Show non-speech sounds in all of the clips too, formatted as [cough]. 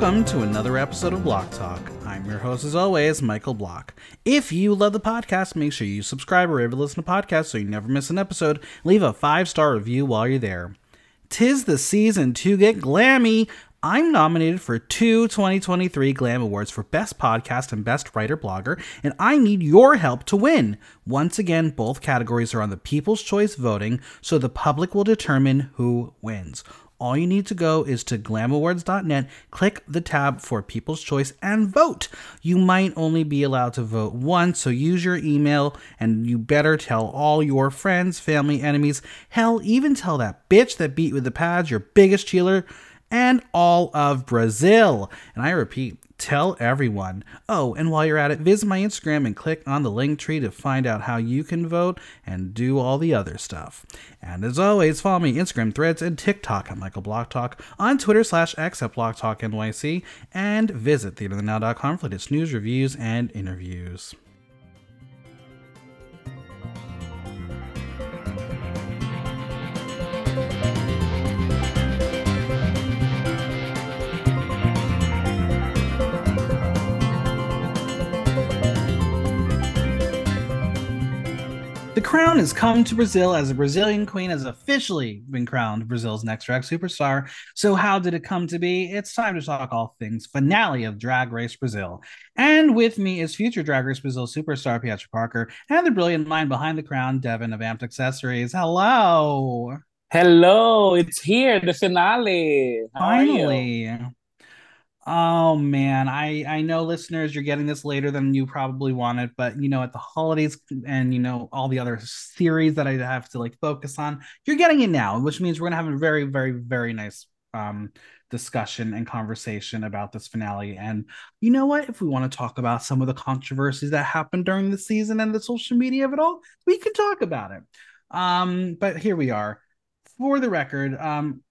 welcome to another episode of Block Talk. I'm your host, as always, Michael Block. If you love the podcast, make sure you subscribe or ever listen to podcasts so you never miss an episode. Leave a five star review while you're there. Tis the season to get glammy. I'm nominated for two 2023 Glam Awards for Best Podcast and Best Writer Blogger, and I need your help to win. Once again, both categories are on the People's Choice voting, so the public will determine who wins all you need to go is to glamawards.net, click the tab for People's Choice, and vote. You might only be allowed to vote once, so use your email and you better tell all your friends, family, enemies, hell, even tell that bitch that beat with the pads, your biggest cheerleader, and all of Brazil. And I repeat, tell everyone. Oh, and while you're at it, visit my Instagram and click on the link tree to find out how you can vote and do all the other stuff. And as always, follow me Instagram, Threads, and TikTok at Michael Block Talk, on Twitter slash X at Block Talk NYC, and visit theaterthenow.com for latest news, reviews, and interviews. The crown has come to Brazil as a Brazilian queen has officially been crowned Brazil's next drag superstar. So, how did it come to be? It's time to talk all things finale of Drag Race Brazil. And with me is future Drag Race Brazil superstar Pietra Parker and the brilliant mind behind the crown, Devin of Amped Accessories. Hello. Hello, it's here, the finale. How Finally. Oh man, I I know listeners you're getting this later than you probably wanted, but you know at the holidays and you know all the other series that I have to like focus on, you're getting it now, which means we're gonna have a very very very nice um discussion and conversation about this finale. And you know what? If we want to talk about some of the controversies that happened during the season and the social media of it all, we can talk about it. Um, but here we are. For the record, um,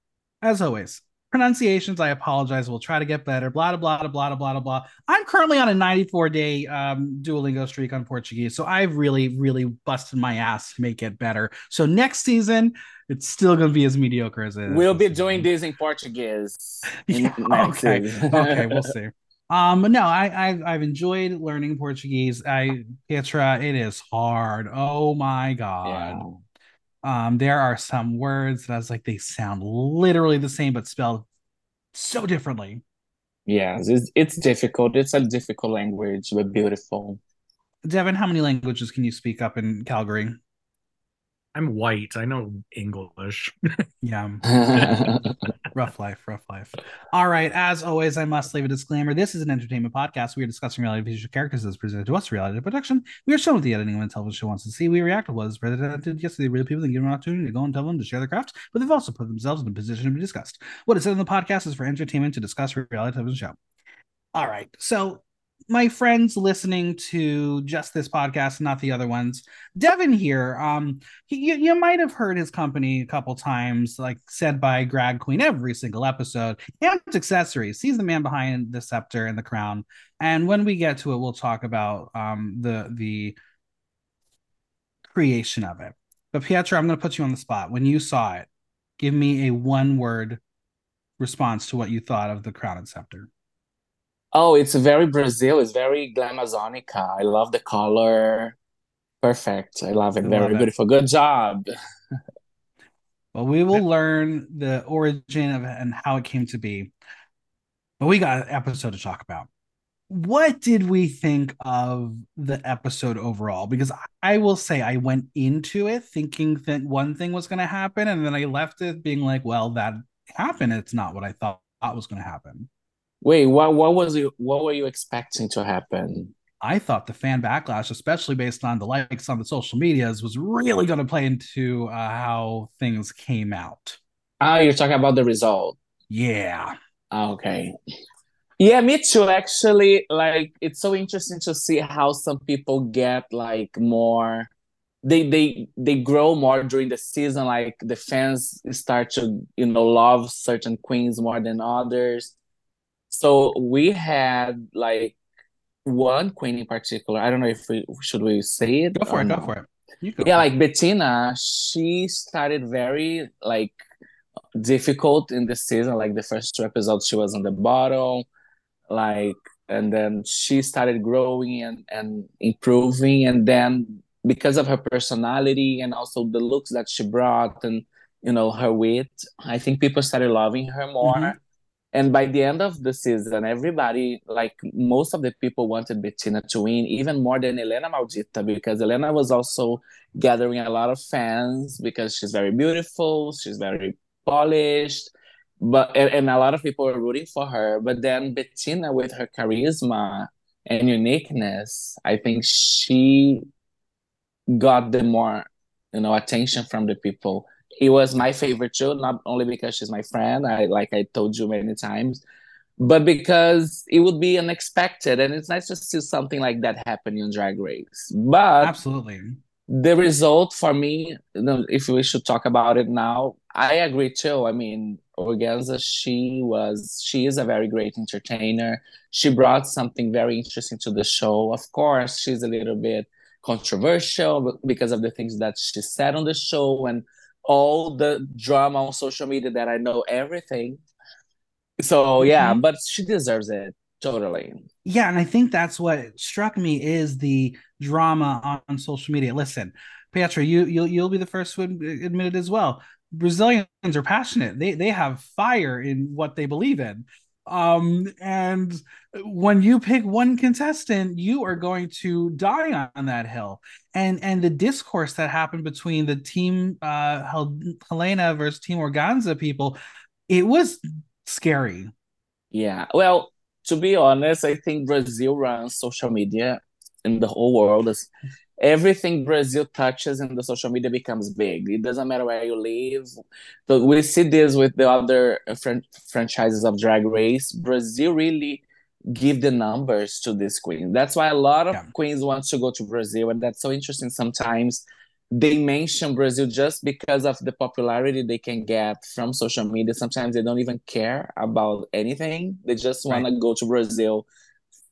as always, pronunciations i apologize we'll try to get better blah blah blah blah blah blah blah. I'm currently on a 94 day um duolingo streak on portuguese so i've really really busted my ass to make it better. So next season it's still going to be as mediocre as it is we'll be doing this [laughs] in portuguese yeah, okay okay we'll [laughs] see. Um but no I, I i've enjoyed learning portuguese. I Petra, it is hard. Oh my god. yeah um, there are some words that I was like, they sound literally the same but spelled so differently. Yeah, it's, it's difficult. It's a difficult language, but beautiful. Devin, how many languages can you speak up in Calgary? I'm white. I know English. [laughs] yeah. [laughs] rough life, rough life. All right. As always, I must leave a disclaimer. This is an entertainment podcast. We are discussing reality TV characters as presented to us, reality production. We are shown what the editing of a television show wants to see. We react to what is presented yesterday. Real people and give them an opportunity to go and tell them to share their craft, but they've also put themselves in a position to be discussed. What is said in the podcast is for entertainment to discuss reality television show. All right. So my friends listening to just this podcast, not the other ones. Devin here, um, you, you might have heard his company a couple times, like said by Drag Queen every single episode. Amped Accessories. He's the man behind the scepter and the crown. And when we get to it, we'll talk about um the the creation of it. But Pietra, I'm going to put you on the spot. When you saw it, give me a one word response to what you thought of the crown and scepter. Oh, it's very Brazil. It's very glamazonica. I love the color. Perfect. I love it. I very love beautiful. Good job. [laughs] well, we will learn the origin of it and how it came to be. But we got an episode to talk about. What did we think of the episode overall? Because I will say I went into it thinking that one thing was going to happen, and then I left it being like, well, that happened. It's not what I thought was going to happen. Wait, what what was it? what were you expecting to happen? I thought the fan backlash, especially based on the likes on the social medias, was really going to play into uh, how things came out. Ah, you're talking about the result. Yeah. Ah, okay. Yeah, me too. Actually, like it's so interesting to see how some people get like more. They they they grow more during the season. Like the fans start to you know love certain queens more than others so we had like one queen in particular. I don't know if we should we say it. Go for it. Go for it. yeah, like Betina, she started very like difficult in the season. Like the first two episodes, she was on the bottom, like, and then she started growing and and improving, and then because of her personality and also the looks that she brought and you know her wit, I think people started loving her more. Mm-hmm. And by the end of the season, everybody, like most of the people, wanted Betina to win, even more than Hellena Malditta, because Hellena was also gathering a lot of fans because she's very beautiful, she's very polished, but and, and a lot of people were rooting for her. But then Betina, with her charisma and uniqueness, I think she got the more, you know, attention from the people it was my favorite show, not only because she's my friend, I like I told you many times, but because it would be unexpected and it's nice to see something like that happen in Drag Race. But absolutely, the result for me, if we should talk about it now, I agree too. I mean, Organzza, she was she is a very great entertainer. She brought something very interesting to the show. Of course, she's a little bit controversial because of the things that she said on the show and all the drama on social media that I know everything. So yeah, mm-hmm. but she deserves it totally. Yeah, and I think that's what struck me is the drama on, on social media. Listen, Petra, you you'll you'll be the first to admit it as well. Brazilians are passionate. They they have fire in what they believe in. Um, and when you pick one contestant, you are going to die on that hill. And and the discourse that happened between the team uh Hellena versus Team Organzza people, it was scary. Yeah. Well, to be honest, I think Brazil runs social media in the whole world. Is everything Brazil touches in the social media becomes big. It doesn't matter where you live. So we see this with the other fran- franchises of Drag Race. Brazil really give the numbers to this queen. That's why a lot of yeah. queens want to go to Brazil, and that's so interesting. Sometimes they mention Brazil just because of the popularity they can get from social media. Sometimes they don't even care about anything. They just want right. to go to Brazil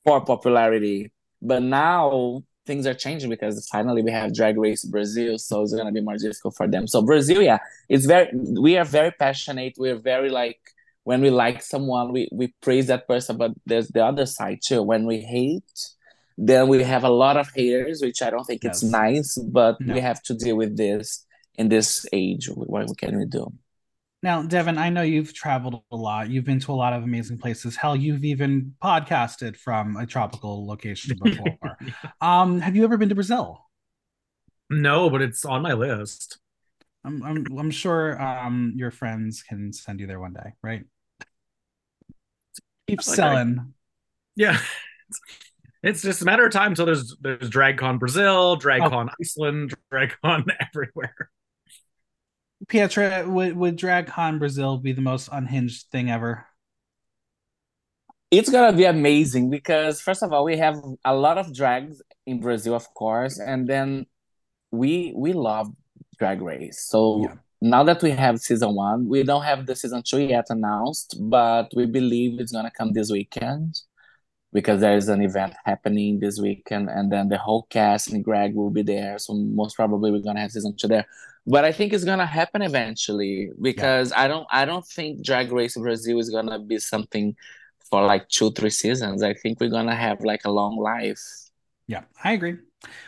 for popularity. But now things are changing because finally we have drag race brazil so it's going to be more difficult for them so brazil yeah it's very we are very passionate we're very like when we like someone we, we praise that person but there's the other side too when we hate then we have a lot of haters which i don't think yes. it's nice but no. we have to deal with this in this age what can we do now, Devin, I know you've traveled a lot. You've been to a lot of amazing places. Hell, you've even podcasted from a tropical location [laughs] before. um, have you ever been to Brazil? No, but it's on my list. I'm I'm, I'm sure um, your friends can send you there one day, right? Keep like selling. I, yeah. It's just a matter of time until there's there's DragCon Brazil, DragCon oh. Iceland, DragCon [laughs] everywhere. Pietra, would would DragCon Brazil be the most unhinged thing ever? It's gonna be amazing because first of all, we have a lot of drags in Brazil, of course, and then we we love Drag Race. So yeah. now that we have season one, we don't have the season two yet announced, but we believe it's gonna come this weekend because there is an event happening this weekend, and then the whole cast and Grag will be there. So most probably we're gonna have season two there but I think it's gonna happen eventually because yeah. I don't I don't think Drag Race Brazil is gonna be something for like two three seasons. I think we're gonna have like a long life. Yeah, I agree.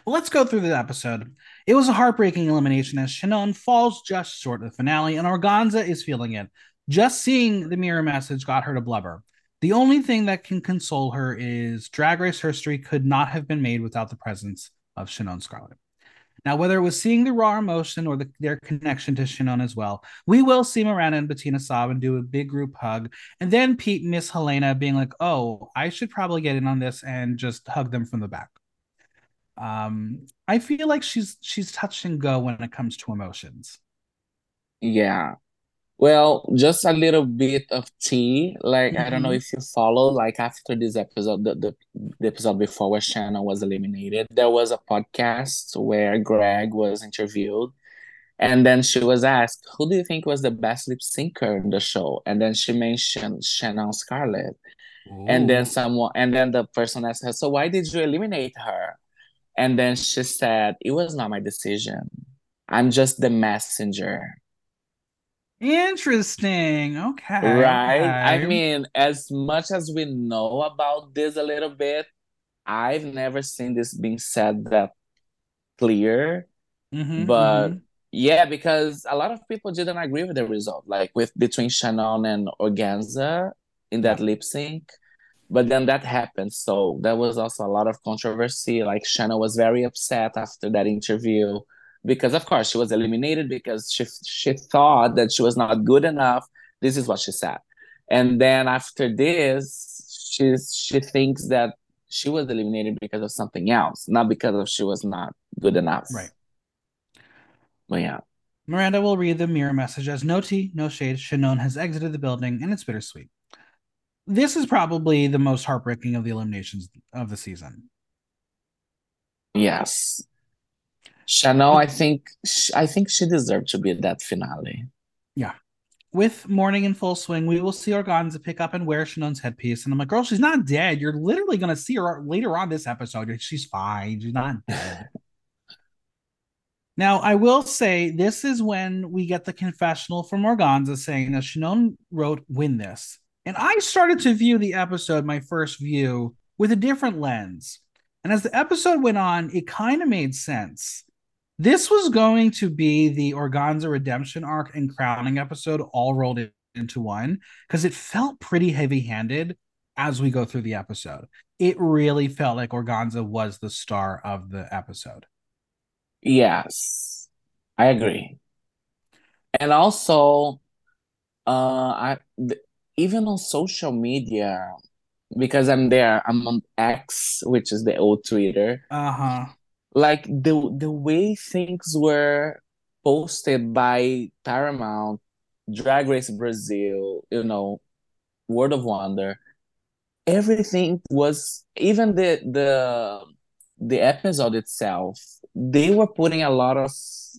Well, let's go through the episode. It was a heartbreaking elimination as Shannon falls just short of the finale, and Organzza is feeling it. Just seeing the mirror message got her to blubber. The only thing that can console her is Drag Race history could not have been made without the presence of Shannon Skarllet. Now, whether it was seeing the raw emotion or the, their connection to Shannon as well, we will see Miranda and Betina sob and do a big group hug. And then Pete and Miss Hellena being like, oh, I should probably get in on this and just hug them from the back. Um, I feel like she's she's touch and go when it comes to emotions. Yeah, well, just a little bit of tea. Like mm-hmm. I don't know mm-hmm. if you follow. Like after this episode, the, the, the episode before where Shannon was eliminated, there was a podcast where Grag was interviewed, and then she was asked, "Who do you think was the best lip syncer in the show?" And then she mentioned Shannon Skarllet, Ooh. and then someone, and then the person asked her, "So why did you eliminate her?" And then she said, "It was not my decision. I'm just the messenger." Interesting. Okay. Right? okay. I mean, as much as we know about this a little bit, I've never seen this being said that clear. Mhm, but mhm. yeah, because a lot of people didn't agree with the result, like with between Shannon and Organzza in that lip sync. But then that happened, so there was also a lot of controversy. Like Shannon was very upset after that interview because, of course, she was eliminated because she she thought that she was not good enough. This is what she said, and then after this, she she thinks that she was eliminated because of something else, not because of she was not good enough. Right. But yeah. Miranda will read the mirror message as no tea, no shade. Shannon has exited the building, and it's bittersweet. This is probably the most heartbreaking of the eliminations of the season. Yes. Shannon, I think I think she deserved to be at that finale. Yeah. With morning in full swing, we will see Organzza pick up and wear Shannon's headpiece. And I'm like, girl, she's not dead. You're literally going to see her later on this episode. She's fine. She's not [laughs] dead. now, I will say this is when we get the confessional from Organzza saying that Shannon wrote win this. And I started to view the episode, my first view, with a different lens. And as the episode went on, it kind of made sense. This was going to be the Organzza redemption arc and crowning episode all rolled into one because it felt pretty heavy handed as we go through the episode. It really felt like Organzza was the star of the episode. Yes, I agree. And also, uh, I th- even on social media, because I'm there, I'm on X, which is the old Twitter. Uh huh. Like the the way things were posted by Paramount, Drag Race Brazil, you know, World of Wonder, everything was even the the the episode itself. They were putting a lot of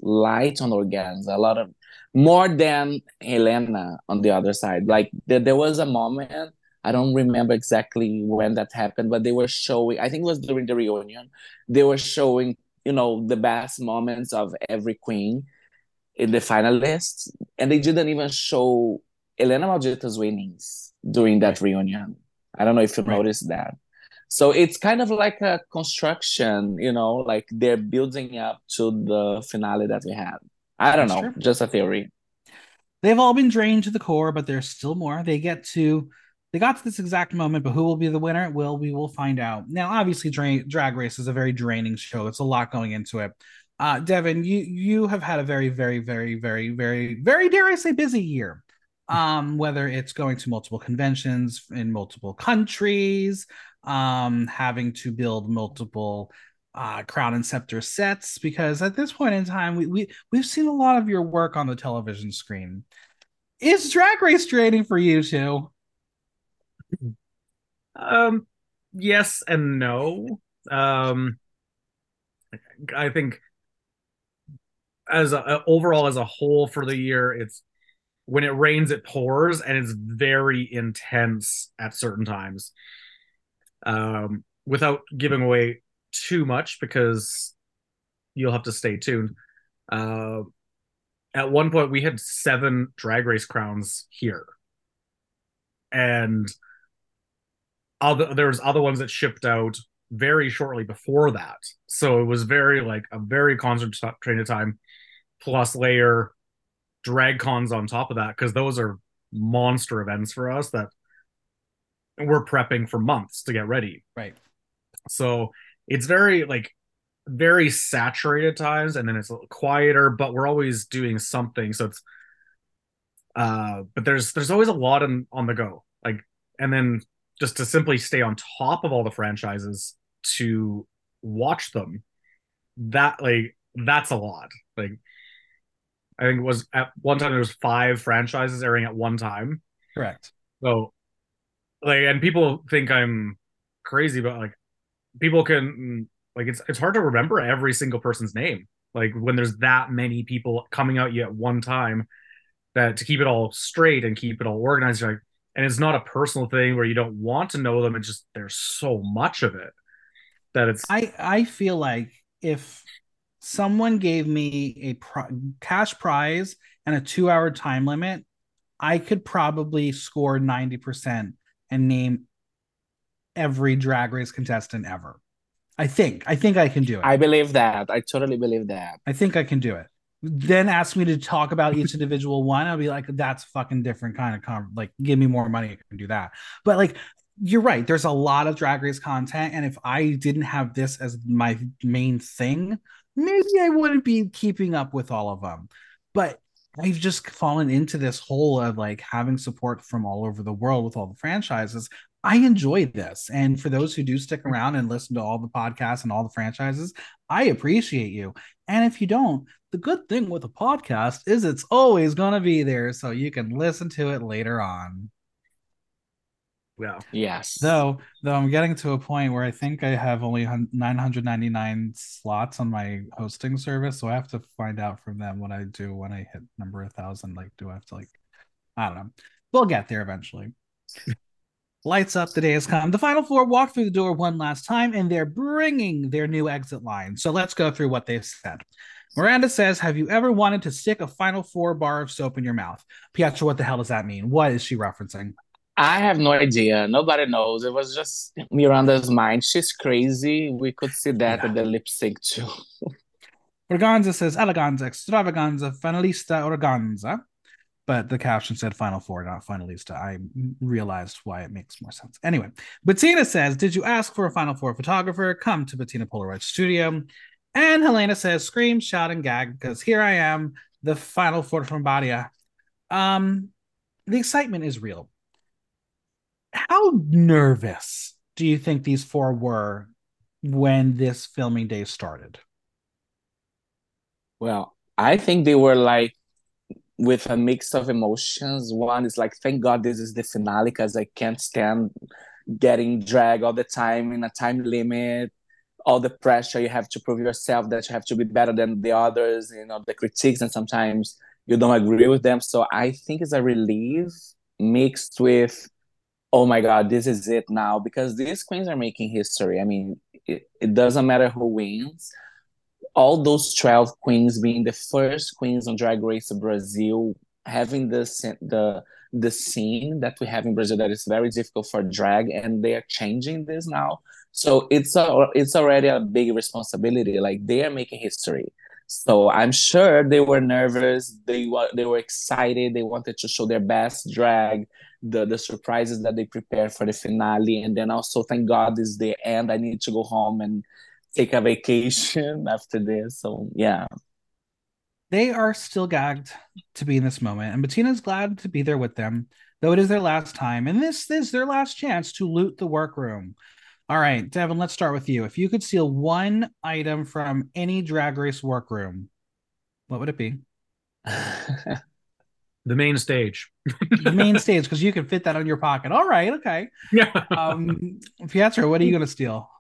light on Organzza, a lot of more than Hellena on the other side. Like there was a moment, I don't remember exactly when that happened, but they were showing, I think it was during the reunion, they were showing, you know, the best moments of every queen in the finalists. And they didn't even show Hellena Malditta's winnings during that reunion. I don't know if you Right. noticed that. So it's kind of like a construction, you know, like they're building up to the finale that we had. I don't That's know, true. just a theory. They've all been drained to the core, but there's still more. They get to they got to this exact moment, but who will be the winner? Will we will find out. Now, obviously, Dra- Drag Race is a very draining show. It's a lot going into it. Uh, Devin, you you have had a very, very, very, very, very, very dare I say busy year. Um, whether it's going to multiple conventions in multiple countries, um, having to build multiple uh, crown and scepter sets, because at this point in time, we, we we've seen a lot of your work on the television screen. Is Drag Race draining for you too? [clears throat] Um, yes and no. Um, I think as a overall as a whole for the year, it's when it rains, it pours, and it's very intense at certain times. Um, without giving away too much because you'll have to stay tuned. Uh, at one point, we had seven drag race crowns here, and other there's other ones that shipped out very shortly before that. So it was very like a very concentrated time, plus layer drag cons on top of that because those are monster events for us that we're prepping for months to get ready. Right. So it's very like very saturated times and then it's a little quieter, but we're always doing something. So it's uh but there's there's always a lot on on the go. Like and then just to simply stay on top of all the franchises to watch them, that like that's a lot. Like I think it was at one time there was five franchises airing at one time. Correct. So like and people think I'm crazy, but like people can like it's it's hard to remember every single person's name. Like when there's that many people coming out you at one time that to keep it all straight and keep it all organized, like and it's not a personal thing where you don't want to know them, it's just there's so much of it that it's I I feel like if someone gave me a pri- cash prize and a two hour time limit, I could probably score 90% and name every drag race contestant ever. I think. I think I can do it. I believe that. I totally believe that. I think I can do it. Then ask me to talk about each [laughs] individual one. I'll be like, that's fucking different kind of con- like give me more money, I can do that. But like you're right, there's a lot of drag race content. And if I didn't have this as my main thing, maybe I wouldn't be keeping up with all of them. But I've just fallen into this hole of like having support from all over the world with all the franchises. I enjoy this. And for those who do stick around and listen to all the podcasts and all the franchises, I appreciate you. And if you don't, the good thing with a podcast is it's always going to be there so you can listen to it later on. Well, Yes. Though, though I'm getting to a point where I think I have only 999 slots on my hosting service, so I have to find out from them what I do when I hit number a thousand. Like, do I have to like, I don't know. We'll get there eventually. Lights up, the day has come. The final four walk through the door one last time, and they're bringing their new exit line. So let's go through what they've said. Miranda says, Have you ever wanted to stick a final four bar of soap in your mouth? Pietra, what the hell does that mean? What is she referencing? I have no idea. Nobody knows. It was just Miranda's mind. She's crazy. We could see that Yeah. at the lip sync too. [laughs] Organzza says eleganza, extravaganza, finalista, organza. But the caption said final four, not finalista. I realized why it makes more sense. Anyway, Betina says, Did you ask for a final four photographer? Come to Betina Polaroid Studio. And Hellena says, Scream, shout, and gag, because here I am, the final four from Bahia. Um, the excitement is real. How nervous do you think these four were when this filming day started? Well, I think they were like with a mix of emotions. One is like, thank God this is the finale because I can't stand getting dragged all the time in a time limit. All the pressure you have to prove yourself that you have to be better than the others, you know, the critiques, and sometimes you don't agree with them. So I think it's a relief mixed with, oh my God, this is it now because these queens are making history. I mean, it, it doesn't matter who wins all those 12 queens being the first queens on drag race brazil having the the the scene that we have in brazil that is very difficult for drag and they are changing this now. So it's a, it's already a big responsibility like they are making history. So i'm sure they were nervous they were they were excited they wanted to show their best drag the the surprises that they prepared for the finale and then also thank god is the end i need to go home and take a vacation [laughs] after this. So yeah. They are still gagged to be in this moment, and Betina's glad to be there with them, though it is their last time, and this is their last chance to loot the workroom. All right, Devin, let's start with you. If you could steal one item from any drag race workroom, what would it be? [laughs] The main stage. The main [laughs] stage, because you can fit that on your pocket. All right, okay. Yeah. Um, Pietra, what are you gonna steal?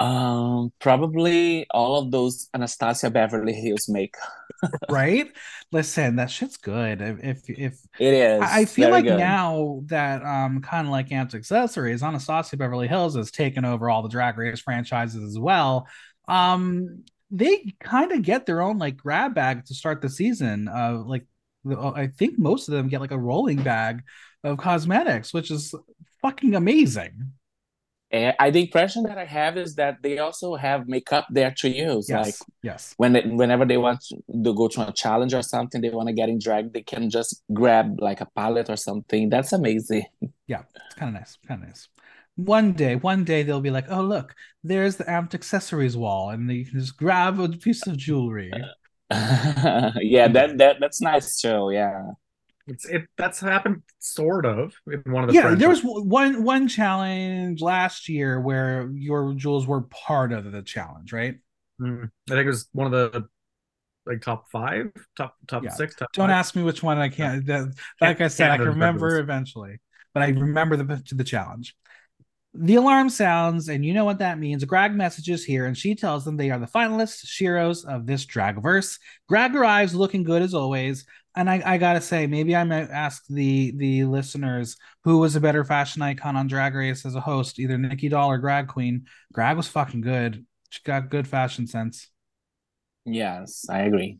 Um, probably all of those Anastasia Beverly Hills make. [laughs] right? Listen, that shit's good. If if, if It is. I I feel very like good. now that um kind of like Amped Accessories, Anastasia Beverly Hills has taken over all the drag race franchises as well. Um they kind of get their own like grab bag to start the season. Uh like I think most of them get like a rolling bag of cosmetics, which is fucking amazing. And I the impression that I have is that they also have makeup there to use. Yes. Like yes. when they, whenever they want to go to a challenge or something, they want to get in drag, they can just grab like a palette or something. That's amazing. Yeah, it's kind of nice. Kind of nice. One day, one day they'll be like, "Oh, look, there's the amped accessories wall," and you can just grab a piece of jewelry. [laughs] yeah, that that that's nice too. Yeah. It's it that's happened sort of in one of the yeah, there was one one challenge last year where your jewels were part of the challenge, right? Mm. I think it was one of the like top five, top top Yeah. six, top Don't five. ask me which one. I can't. That, like I said, I can remember eventually, but I remember the to the challenge. The alarm sounds, and you know what that means. Grag messages here, and she tells them they are the finalists, Shiros of this Dragverse. Grag arrives looking good as always, and I, I gotta say, maybe I might ask the the listeners who was a better fashion icon on Drag Race as a host, either Nikki Doll or Grag Queen. Grag was fucking good. She got good fashion sense. Yes, I agree.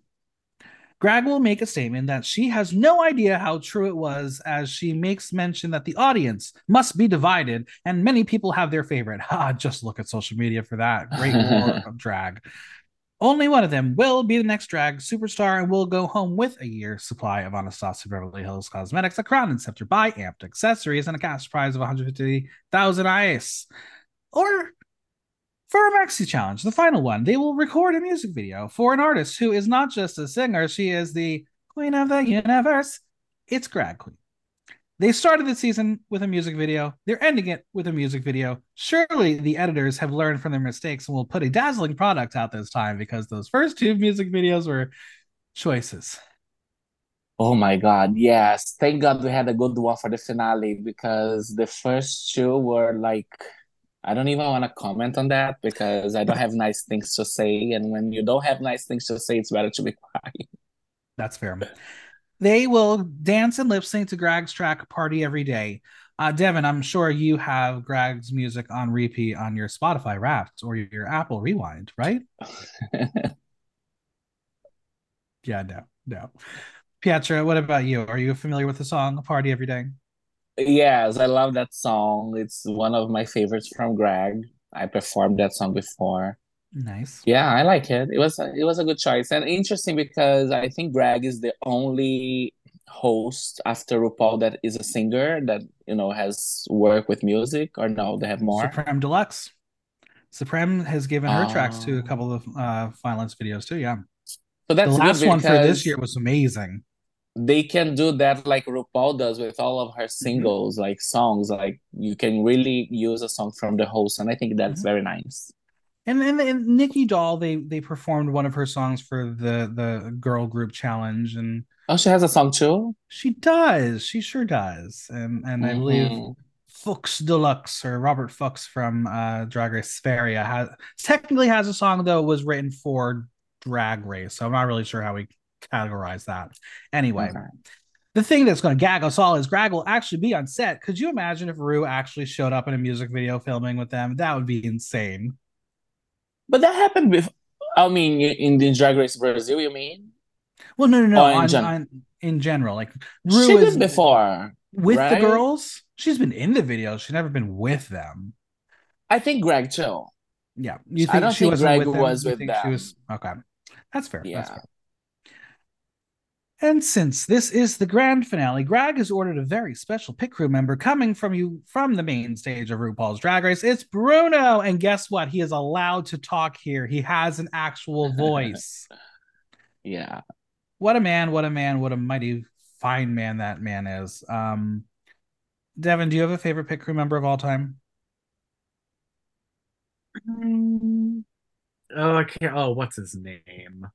Grag will make a statement that she has no idea how true it was, as she makes mention that the audience must be divided and many people have their favorite. Ha, [laughs] ah, just look at social media for that. Great [laughs] war of drag. Only one of them will be the next drag superstar and will go home with a year's supply of Anastasia Beverly Hills Cosmetics, a crown and scepter by Amped Accessories, and a cash prize of 150,000 reais. Or for a maxi challenge, the final one, they will record a music video for an artist who is not just a singer, she is the queen of the universe. It's Grag Queen. They started the season with a music video. They're ending it with a music video. Surely the editors have learned from their mistakes and will put a dazzling product out this time because those first two music videos were choices. Oh my god, yes. Thank God we had a good one for the finale because the first two were like I don't even want to comment on that because I don't have nice things to say. And when you don't have nice things to say, it's better to be [laughs] quiet. That's fair. They will dance and lip sync to Grag's track Party Every Day. Uh, Devin, I'm sure you have Grag's music on repeat on your Spotify Wrapped or your Apple Rewind, right? [laughs] yeah, no, no. Pietra, what about you? Are you familiar with the song Party Every Day? Yes, I love that song. It's one of my favorites from Grag. I performed that song before. Nice. Yeah, I like it. It was a, it was a good choice and interesting because I think Grag is the only host after RuPaul that is a singer that you know has worked with music or no, they have more. Supreme Deluxe. Supreme has given her tracks to a couple of uh finalist videos too. Yeah. So that's the last one for this year was amazing. They can do that like RuPaul does with all of her singles, like songs. Like you can really use a song from the host, and I think that's Mhm. very nice. And and, and Nikki Doll, they they performed one of her songs for the the girl group challenge, and Oh, she has a song too. she does, she sure does. And and I believe. Fuchs Deluxe or Robert Fux from uh Drag Race Sverige has technically has a song though was written for Drag Race, so I'm not really sure how we categorize that. Anyway, Okay. the thing that's going to gag us all is Grag will actually be on set. Could you imagine if Rue actually showed up in a music video filming with them? That would be insane. But that happened before. I mean, in the Drag Race Brazil, you mean? Well, no, no, no. Oh, in on, gen- on, in general, like she Rue did is before. with right? the girls. She's been in the video. She's never been with them. I think Grag too. Yeah, you I think don't she think wasn't Grag with them? was You with think She them. was okay. That's fair. That's Yeah. fair. And since this is the grand finale, Grag has ordered a very special pit crew member coming from you from the main stage of RuPaul's Drag Race. It's Bruno, and guess what? He is allowed to talk here. He has an actual [laughs] voice. Yeah. what a man! What a man! What a mighty fine man that man is. Um, Devin, do you have a favorite pit crew member of all time? Oh, I can't. Oh, what's his name?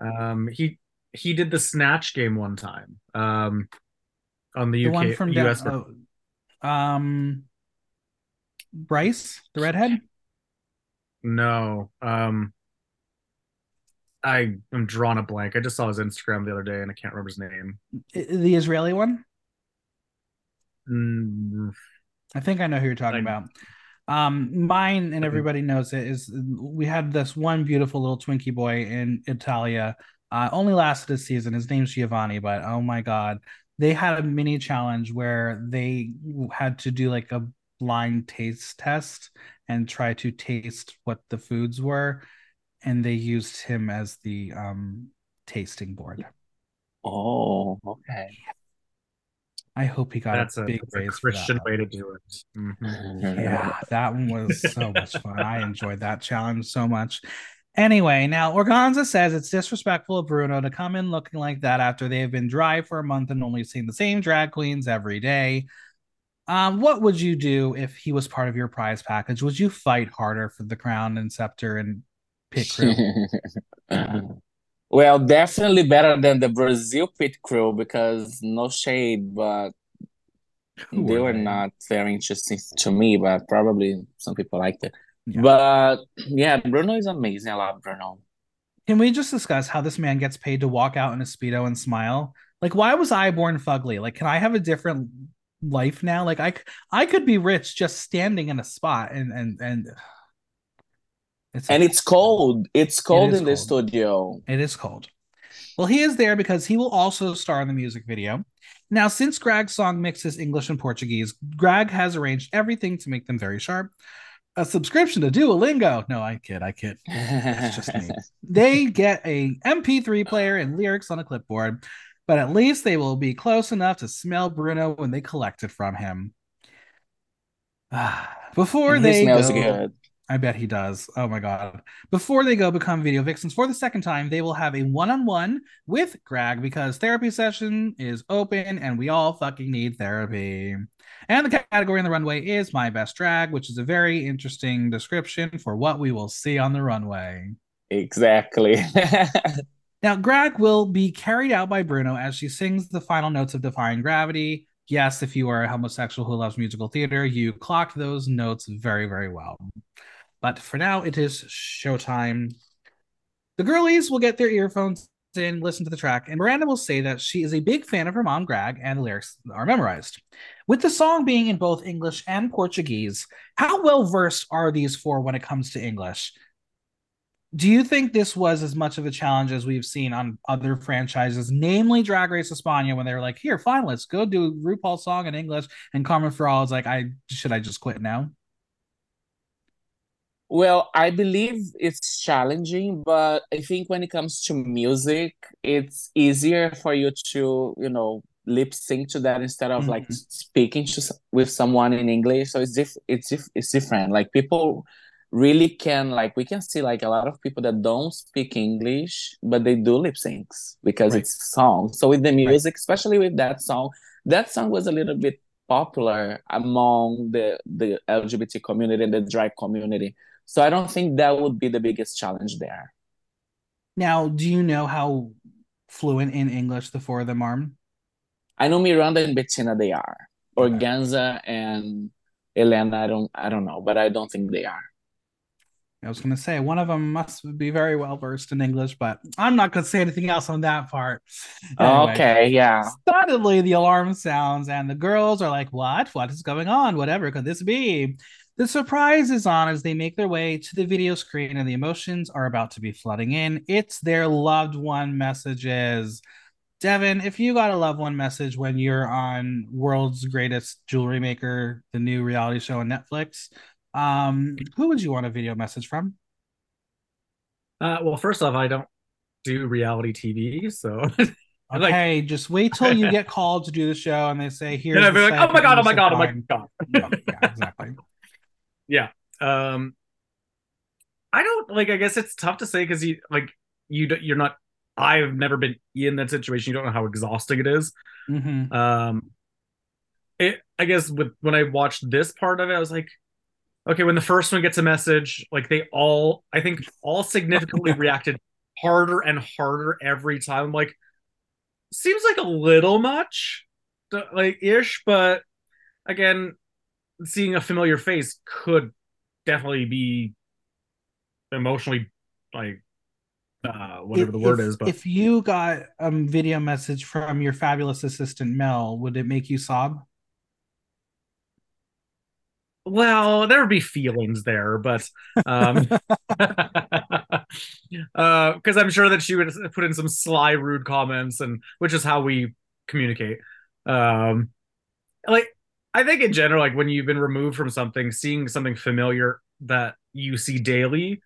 Um, he he did the snatch game one time. Um, on the The UK one from US. oh, um, Bryce, the redhead. No. Um, I am drawing a blank. I just saw his Instagram the other day and I can't remember his name. The Israeli one. Mm, I think I know who you're talking I- about. Um, mine and everybody knows it is we had this one beautiful little Twinkie boy in Italia. Uh, only lasted a season. His name's Giovanni, but oh my god, they had a mini challenge where they had to do like a blind taste test and try to taste what the foods were, and they used him as the um tasting board. Oh, okay. I hope he got that's a a, big that's a raise for that Christian one. way to do it. Mhm. [laughs] Yeah, that one was so much fun. I enjoyed that challenge so much. Anyway, now Organzza says it's disrespectful of Bruno to come in looking like that after they have been dry for a month and only seen the same drag queens every day. Um, what would you do if he was part of your prize package? Would you fight harder for the crown and scepter and pit crew? [laughs] well, definitely better than the Brazil pit crew because no shade, but Who they were they? not very interesting to me, but probably some people liked it. Yeah. But yeah, Bruno is amazing. I love Bruno. Can we just discuss how this man gets paid to walk out in a speedo and smile? Like, why was I born fugly? Like, can I have a different life now? Like, I I could be rich just standing in a spot and and and [sighs] it's And it's cold. It's cold is in the cold. studio. it is cold. Well, he is there because he will also star in the music video. Now, since Grag's song mixes English and Portuguese, Grag has arranged everything to make them very sharp. A subscription to Duolingo. No, I kid, I kid. That's just me. They [laughs] get a MP3 player and lyrics on a clipboard, but at least they will be close enough to smell Bruno when they collect it from him. [sighs] Before he they go, good. I bet he does. Oh my god. Before they go become video vixens for the second time, they will have a one-on-one with Grag because therapy session is open and we all fucking need therapy. And the category on the runway is my best drag, which is a very interesting description for what we will see on the runway. Exactly. [laughs] Now, Grag will be carried out by Bruno as she sings the final notes of Defying Gravity. Yes, if you are a homosexual who loves musical theater, you clocked those notes very, very well. But for now, it is showtime. The girlies will get their earphones in, listen to the track, and Miranda will say that she is a big fan of her mom, Grag, and the lyrics are memorized. With the song being in both English and Portuguese, how well versed are these four when it comes to English? Do you think this was as much of a challenge as we've seen on other franchises, namely Drag Race España, when they were like, "Here, fine, let's go do RuPaul's song in English," and Carmen Farala is like, "I should I just quit now?" Well, I believe it's challenging, but I think when it comes to music, it's easier for you to, you know, lip sync to that instead of like Mhm. speaking to with someone in English. So it's diff it's diff it's different. Like people really can like we can see like a lot of people that don't speak English, but they do lip syncs because Right. it's song. So with the music, especially with that song, that song was a little bit popular among the the LGBT community and the drag community. So I don't think that would be the biggest challenge there. Now, do you know how fluent in English the four of them are? I know Miranda and Betina they are. Okay. Organzza and Hellena, I don't I don't know, but I don't think they are. I was going to say one of them must be very well versed in English, but I'm not going to say anything else on that part. Anyway. Okay, yeah. Suddenly, the alarm sounds, and the girls are like, What? What is going on? Whatever could this be? The surprise is on as they make their way to the video screen, and the emotions are about to be flooding in. It's their loved one messages. Devin, if you got a loved one message when you're on World's Greatest Jewelry Maker, the new reality show on Netflix, um, who would you want a video message from? Uh, well, first off, I don't do reality TV, so [laughs] I'm like- Okay, just wait till you get called to do the show, and they say, here. then I'd be like, oh my god, oh my god, oh my god. yeah, yeah, exactly. Um, I don't like. I guess it's tough to say because you like you. You're not. I've never been in that situation. You don't know how exhausting it is. hmm Um, it. I guess with when I watched this part of it, I was like, okay. When the first one gets a message, like they all, I think, all significantly [laughs] reacted harder and harder every time. I'm like, seems like a little much, like ish, but again, seeing a familiar face could definitely be emotionally like uh whatever the word If- is but if you got a video message from your fabulous assistant Mel, would it make you sob? well there would be feelings there but um [laughs] [laughs] uh because i'm sure that she would put in some sly rude comments and which is how we communicate um like i think in general like when you've been removed from something seeing something familiar that you see daily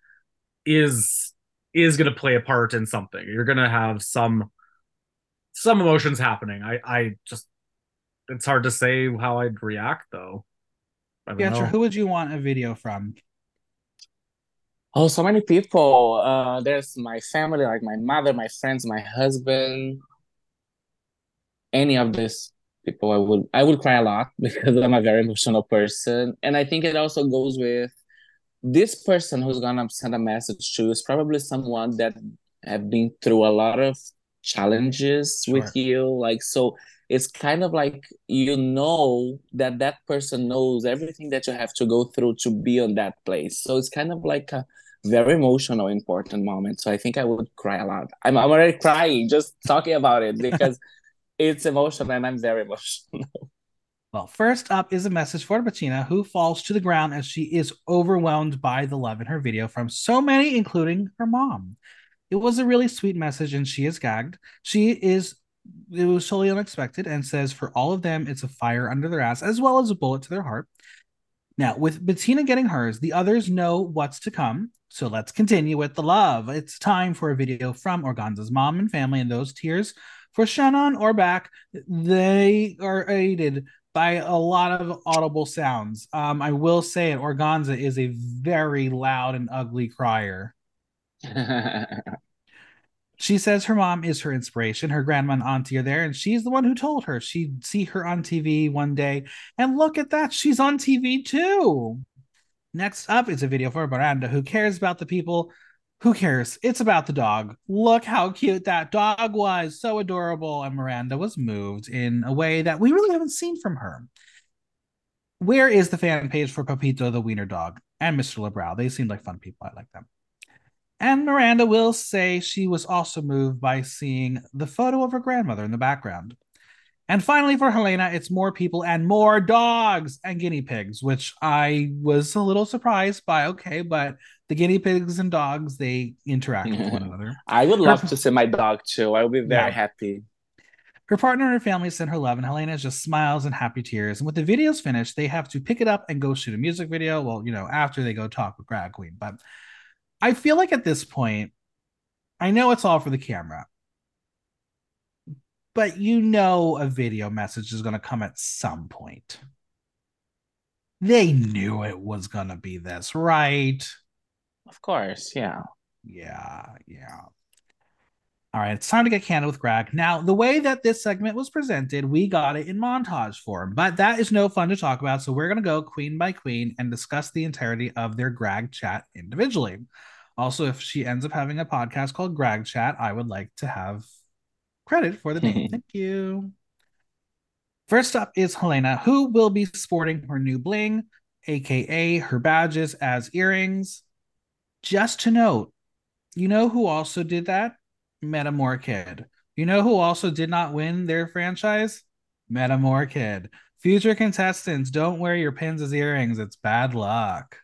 is is going to play a part in something you're going to have some some emotions happening i i just it's hard to say how i'd react though Yeah, sure. Who would you want a video from? Oh, so many people. Uh, there's my family, like my mother, my friends, my husband. Any of these people, I would I would cry a lot [laughs] because I'm a very emotional person, and I think it also goes with this person who's gonna send a message to you is probably someone that have been through a lot of challenges with you. Like so, it's kind of like you know that that person knows everything that you have to go through to be on that place. So it's kind of like a very emotional, important moment. So I think I would cry a lot. I'm, I'm already crying just talking about it [laughs] because it's emotional and I'm very emotional. [laughs] Well, first up is a message for Betina, who falls to the ground as she is overwhelmed by the love in her video from so many, including her mom. It was a really sweet message, and she is gagged. She is it was totally unexpected and says for all of them it's a fire under their ass as well as a bullet to their heart now with bettina getting hers the others know what's to come so let's continue with the love it's time for a video from organza's mom and family and those tears for shannon or back they are aided by a lot of audible sounds um, i will say it Organzza is a very loud and ugly crier [laughs] she says her mom is her inspiration. Her grandma and auntie are there, and she's the one who told her she'd see her on TV one day. And look at that, she's on TV too. Next up is a video for Miranda, who cares about the people. Who cares? It's about the dog. Look how cute that dog was. So adorable. And Miranda was moved in a way that we really haven't seen from her. Where is the fan page for Papito the Wiener dog and Mr. LeBrow? They seem like fun people. I like them. And Miranda will say she was also moved by seeing the photo of her grandmother in the background. And finally, for Hellena, it's more people and more dogs and guinea pigs, which I was a little surprised by. Okay, but the guinea pigs and dogs, they interact with one [laughs] another. I would love her, to see my dog too. I would be very yeah. happy. Her partner and her family send her love, and Hellena just smiles and happy tears. And with the videos finished, they have to pick it up and go shoot a music video. Well, you know, after they go talk with Grag Queen. But I feel like at this point, I know it's all for the camera, but you know a video message is going to come at some point. They knew it was going to be this, right? Of course, yeah. Yeah, yeah. All right, it's time to get candid with Grag. Now, the way that this segment was presented, we got it in montage form, but that is no fun to talk about. So we're going to go queen by queen and discuss the entirety of their Grag chat individually. Also, if she ends up having a podcast called Grag Chat, I would like to have credit for the name. [laughs] Thank you. First up is Hellena, who will be sporting her new bling, aka her badges as earrings. Just to note, you know who also did that? Metamorkid. You know who also did not win their franchise? Metamorkid. Future contestants, don't wear your pins as earrings. It's bad luck.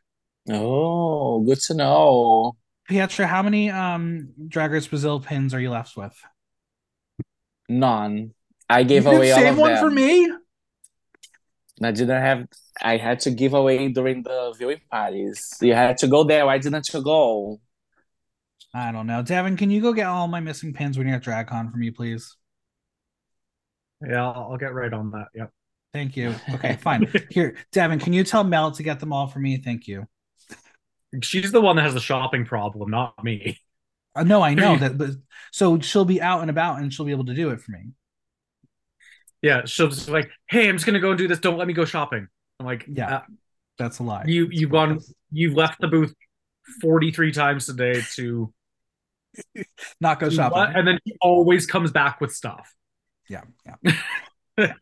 Oh, good to know. Pietra, how many um Drag Race Brazil pins are you left with? None. I gave you away all of them. save one for me. I didn't have. I had to give away during the viewing parties. You had to go there. Why didn't you go? I don't know. Devin, can you go get all my missing pins when you're at DragCon for me, please? Yeah, I'll, I'll get right on that. Yep. Thank you. [laughs] Okay, fine. Here, Devin, can you tell Mel to get them all for me? Thank you. She's the one that has the shopping problem, not me. Uh, no, I know [laughs] that, but so she'll be out and about and she'll be able to do it for me. Yeah, she'll just like, "Hey, I'm just gonna go and do this. Don't let me go shopping." I'm like, "Yeah, uh, that's a lie." You you've gone, you've left the booth 43 times today to [laughs] not go shopping, and then he always comes back with stuff. Yeah, yeah. [laughs]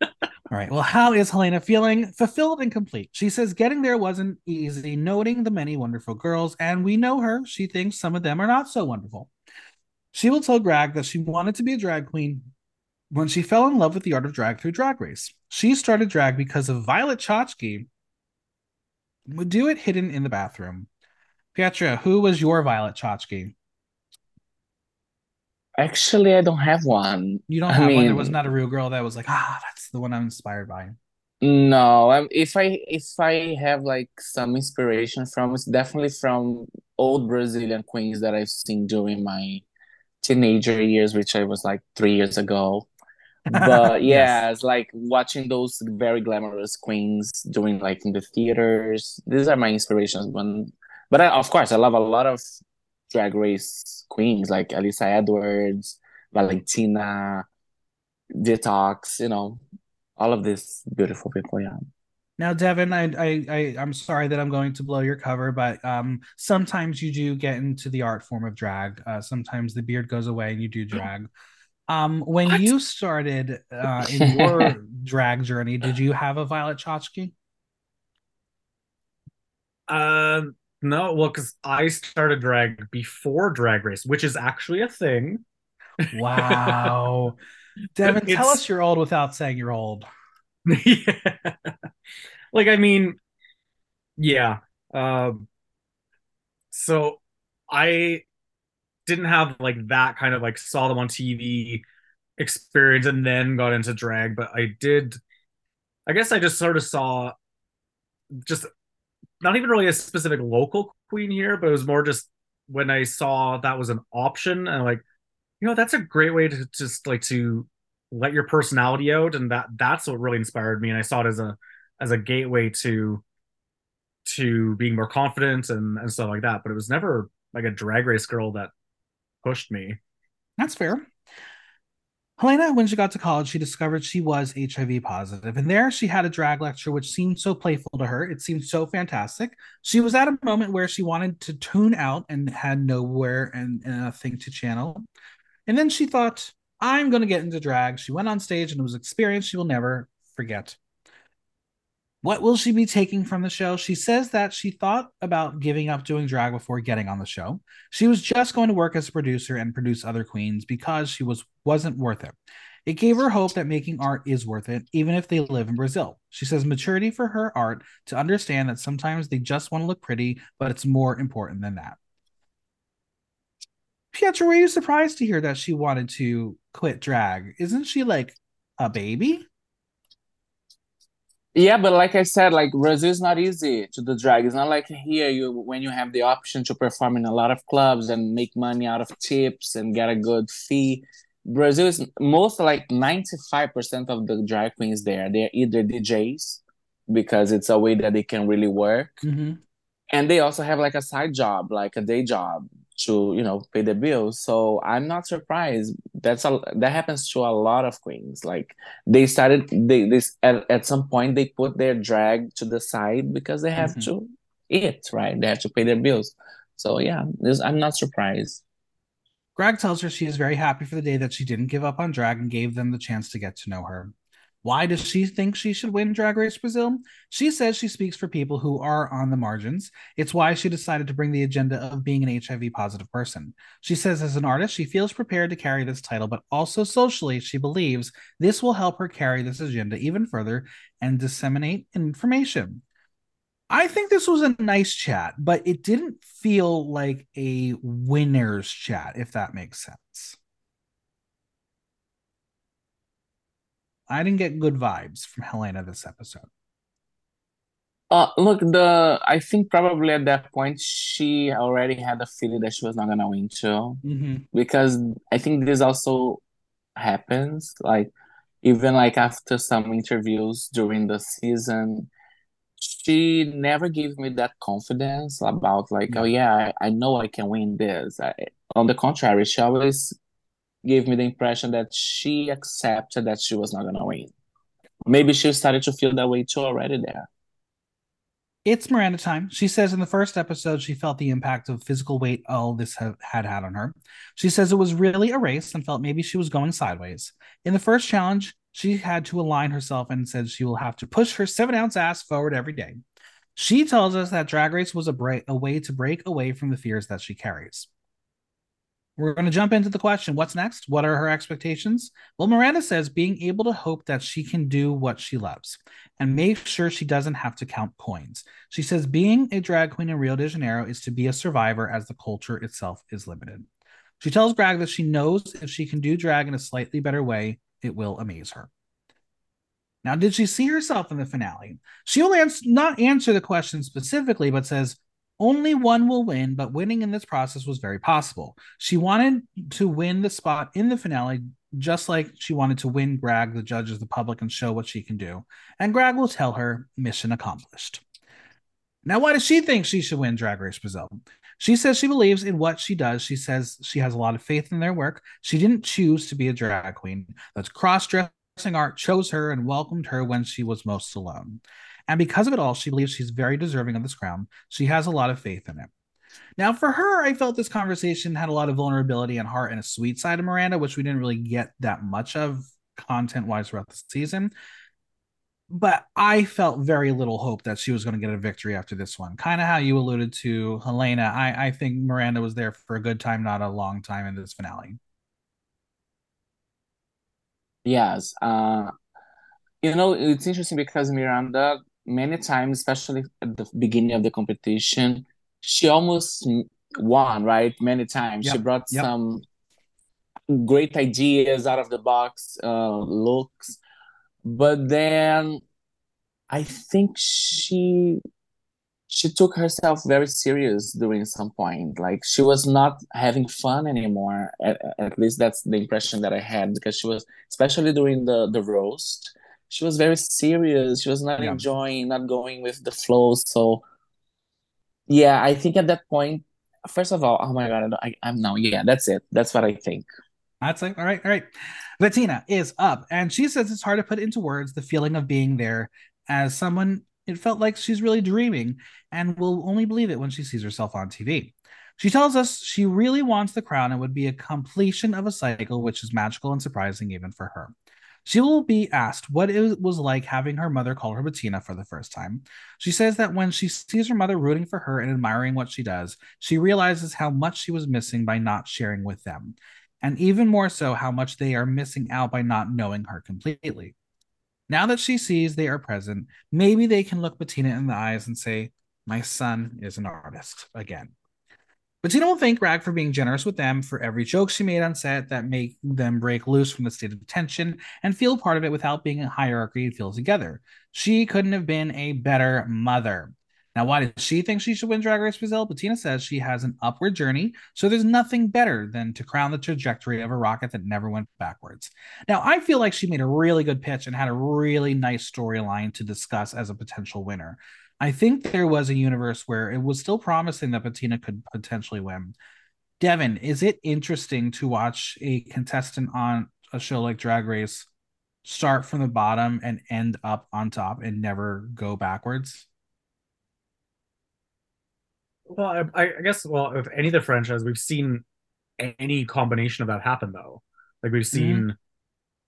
All right. Well, how is Hellena feeling? Fulfilled and complete. She says getting there wasn't easy, noting the many wonderful girls, and we know her. She thinks some of them are not so wonderful. She will tell Grag that she wanted to be a drag queen when she fell in love with the art of drag through Drag Race. She started drag because of Violet Chachki would do it hidden in the bathroom. Pietra, who was your Violet Chachki? Actually, I don't have one. You don't have mean, one. There was not a real girl that was like, ah, that's the one I'm inspired by. No, um, if I if I have like some inspiration from, it's definitely from old Brazilian queens that I've seen during my teenager years, which I was like three years ago. But [laughs] yeah, yes. it's like watching those very glamorous queens doing like in the theaters. These are my inspirations. When, but I, of course, I love a lot of drag race queens like Alyssa Edwards, Valentina, Detox, you know, all of these beautiful people. Yeah. Now, Devin, I, I, I, am sorry that I'm going to blow your cover, but um, sometimes you do get into the art form of drag. Uh, sometimes the beard goes away and you do drag. Um, when what? you started uh, in your [laughs] drag journey, did you have a Violet Chachki? Um, no, well, because I started drag before Drag Race, which is actually a thing. Wow. [laughs] Devin, it's... tell us you're old without saying you're old. [laughs] yeah. Like, I mean, yeah. Um, so I didn't have like that kind of like saw them on TV experience and then got into drag, but I did. I guess I just sort of saw just not even really a specific local queen here, but it was more just when I saw that was an option and like, you know, that's a great way to just like to let your personality out, and that that's what really inspired me. And I saw it as a as a gateway to to being more confident and and stuff like that. But it was never like a drag race girl that pushed me. That's fair. Hellena, when she got to college, she discovered she was HIV positive, and there she had a drag lecture which seemed so playful to her. It seemed so fantastic. She was at a moment where she wanted to tune out and had nowhere and, and nothing to channel. And then she thought, I'm going to get into drag. She went on stage and it was an experience she will never forget. What will she be taking from the show? She says that she thought about giving up doing drag before getting on the show. She was just going to work as a producer and produce other queens because she was wasn't worth it. It gave her hope that making art is worth it, even if they live in Brazil. She says maturity for her art to understand that sometimes they just want to look pretty, but it's more important than that. Pietra, were you surprised to hear that she wanted to quit drag? Isn't she like a baby? Yeah, but like I said, like Brazil is not easy to do drag. It's not like here you when you have the option to perform in a lot of clubs and make money out of tips and get a good fee. Brazil is most like 95% of the drag queens there. They're either DJs because it's a way that they can really work. Mm-hmm. And they also have like a side job, like a day job to you know pay the bills. So i'm not surprised. That's a that happens to a lot of queens. Like they started they this at, at some point they put their drag to the side because they have mm-hmm. to eat right? They have to pay their bills. So yeah this, i'm not surprised. Grag tells her she is very happy for the day that she didn't give up on drag and gave them the chance to get to know her why does she think she should win Drag Race Brazil? She says she speaks for people who are on the margins. It's why she decided to bring the agenda of being an HIV positive person. She says, as an artist, she feels prepared to carry this title, but also socially, she believes this will help her carry this agenda even further and disseminate information. I think this was a nice chat, but it didn't feel like a winner's chat, if that makes sense. I didn't get good vibes from Hellena this episode. Uh, look, the I think probably at that point she already had a feeling that she was not gonna win too, mm-hmm. because I think this also happens. Like even like after some interviews during the season, she never gave me that confidence about like, oh yeah, I, I know I can win this. I, on the contrary, she always gave me the impression that she accepted that she was not going to win. Maybe she started to feel that way too already there. It's Miranda time. She says in the first episode she felt the impact of physical weight all this had had on her. She says it was really a race and felt maybe she was going sideways. In the first challenge, she had to align herself and said she will have to push her seven ounce ass forward every day. She tells us that Drag Race was a, a way to break away from the fears that she carries. We're going to jump into the question what's next? What are her expectations? Well, Miranda says being able to hope that she can do what she loves and make sure she doesn't have to count coins. She says being a drag queen in Rio de Janeiro is to be a survivor as the culture itself is limited. She tells Grag that she knows if she can do drag in a slightly better way, it will amaze her. Now, did she see herself in the finale? She will ans- not answer the question specifically, but says, only one will win, but winning in this process was very possible. She wanted to win the spot in the finale, just like she wanted to win Grag, the judges, the public, and show what she can do. And Grag will tell her mission accomplished. Now, why does she think she should win Drag Race Brazil? She says she believes in what she does. She says she has a lot of faith in their work. She didn't choose to be a drag queen. That's cross dressing art chose her and welcomed her when she was most alone. And because of it all, she believes she's very deserving of this crown. She has a lot of faith in it. Now, for her, I felt this conversation had a lot of vulnerability and heart and a sweet side of Miranda, which we didn't really get that much of content wise throughout the season. But I felt very little hope that she was going to get a victory after this one. Kind of how you alluded to Hellena. I, I think Miranda was there for a good time, not a long time in this finale. Yes. Uh, you know, it's interesting because Miranda many times, especially at the beginning of the competition, she almost won, right? Many times. Yep. She brought Yep. some great ideas out of the box uh, looks, but then I think she she took herself very serious during some point. Like she was not having fun anymore. At, at least that's the impression that I had because she was, especially during the the roast, she was very serious. She was not Yeah. enjoying, not going with the flow. So yeah, I think at that point, first of all, oh my god, I, I'm now yeah, that's it. That's what I think. That's like, all right, all right. Betina is up, and she says it's hard to put into words the feeling of being there as someone. It felt like she's really dreaming and will only believe it when she sees herself on TV. She tells us she really wants the crown and would be a completion of a cycle, which is magical and surprising even for her. She will be asked what it was like having her mother call her Betina for the first time. She says that when she sees her mother rooting for her and admiring what she does, she realizes how much she was missing by not sharing with them and even more so how much they are missing out by not knowing her completely. Now that she sees they are present, maybe they can look Betina in the eyes and say, My son is an artist again. Betina will thank Grag for being generous with them for every joke she made on set that make them break loose from the state of tension and feel part of it without being a hierarchy and feel together. She couldn't have been a better mother. Now, why does she think she should win Drag Race Brazil? Betina says she has an upward journey, so there's nothing better than to crown the trajectory of a rocket that never went backwards. Now, I feel like she made a really good pitch and had a really nice storyline to discuss as a potential winner. I think there was a universe where it was still promising that Betina could potentially win. Devin, is it interesting to watch a contestant on a show like Drag Race start from the bottom and end up on top and never go backwards? Well, I, I guess, well, if any of the franchise, we've seen any combination of that happen, though. Like, we've mm-hmm. seen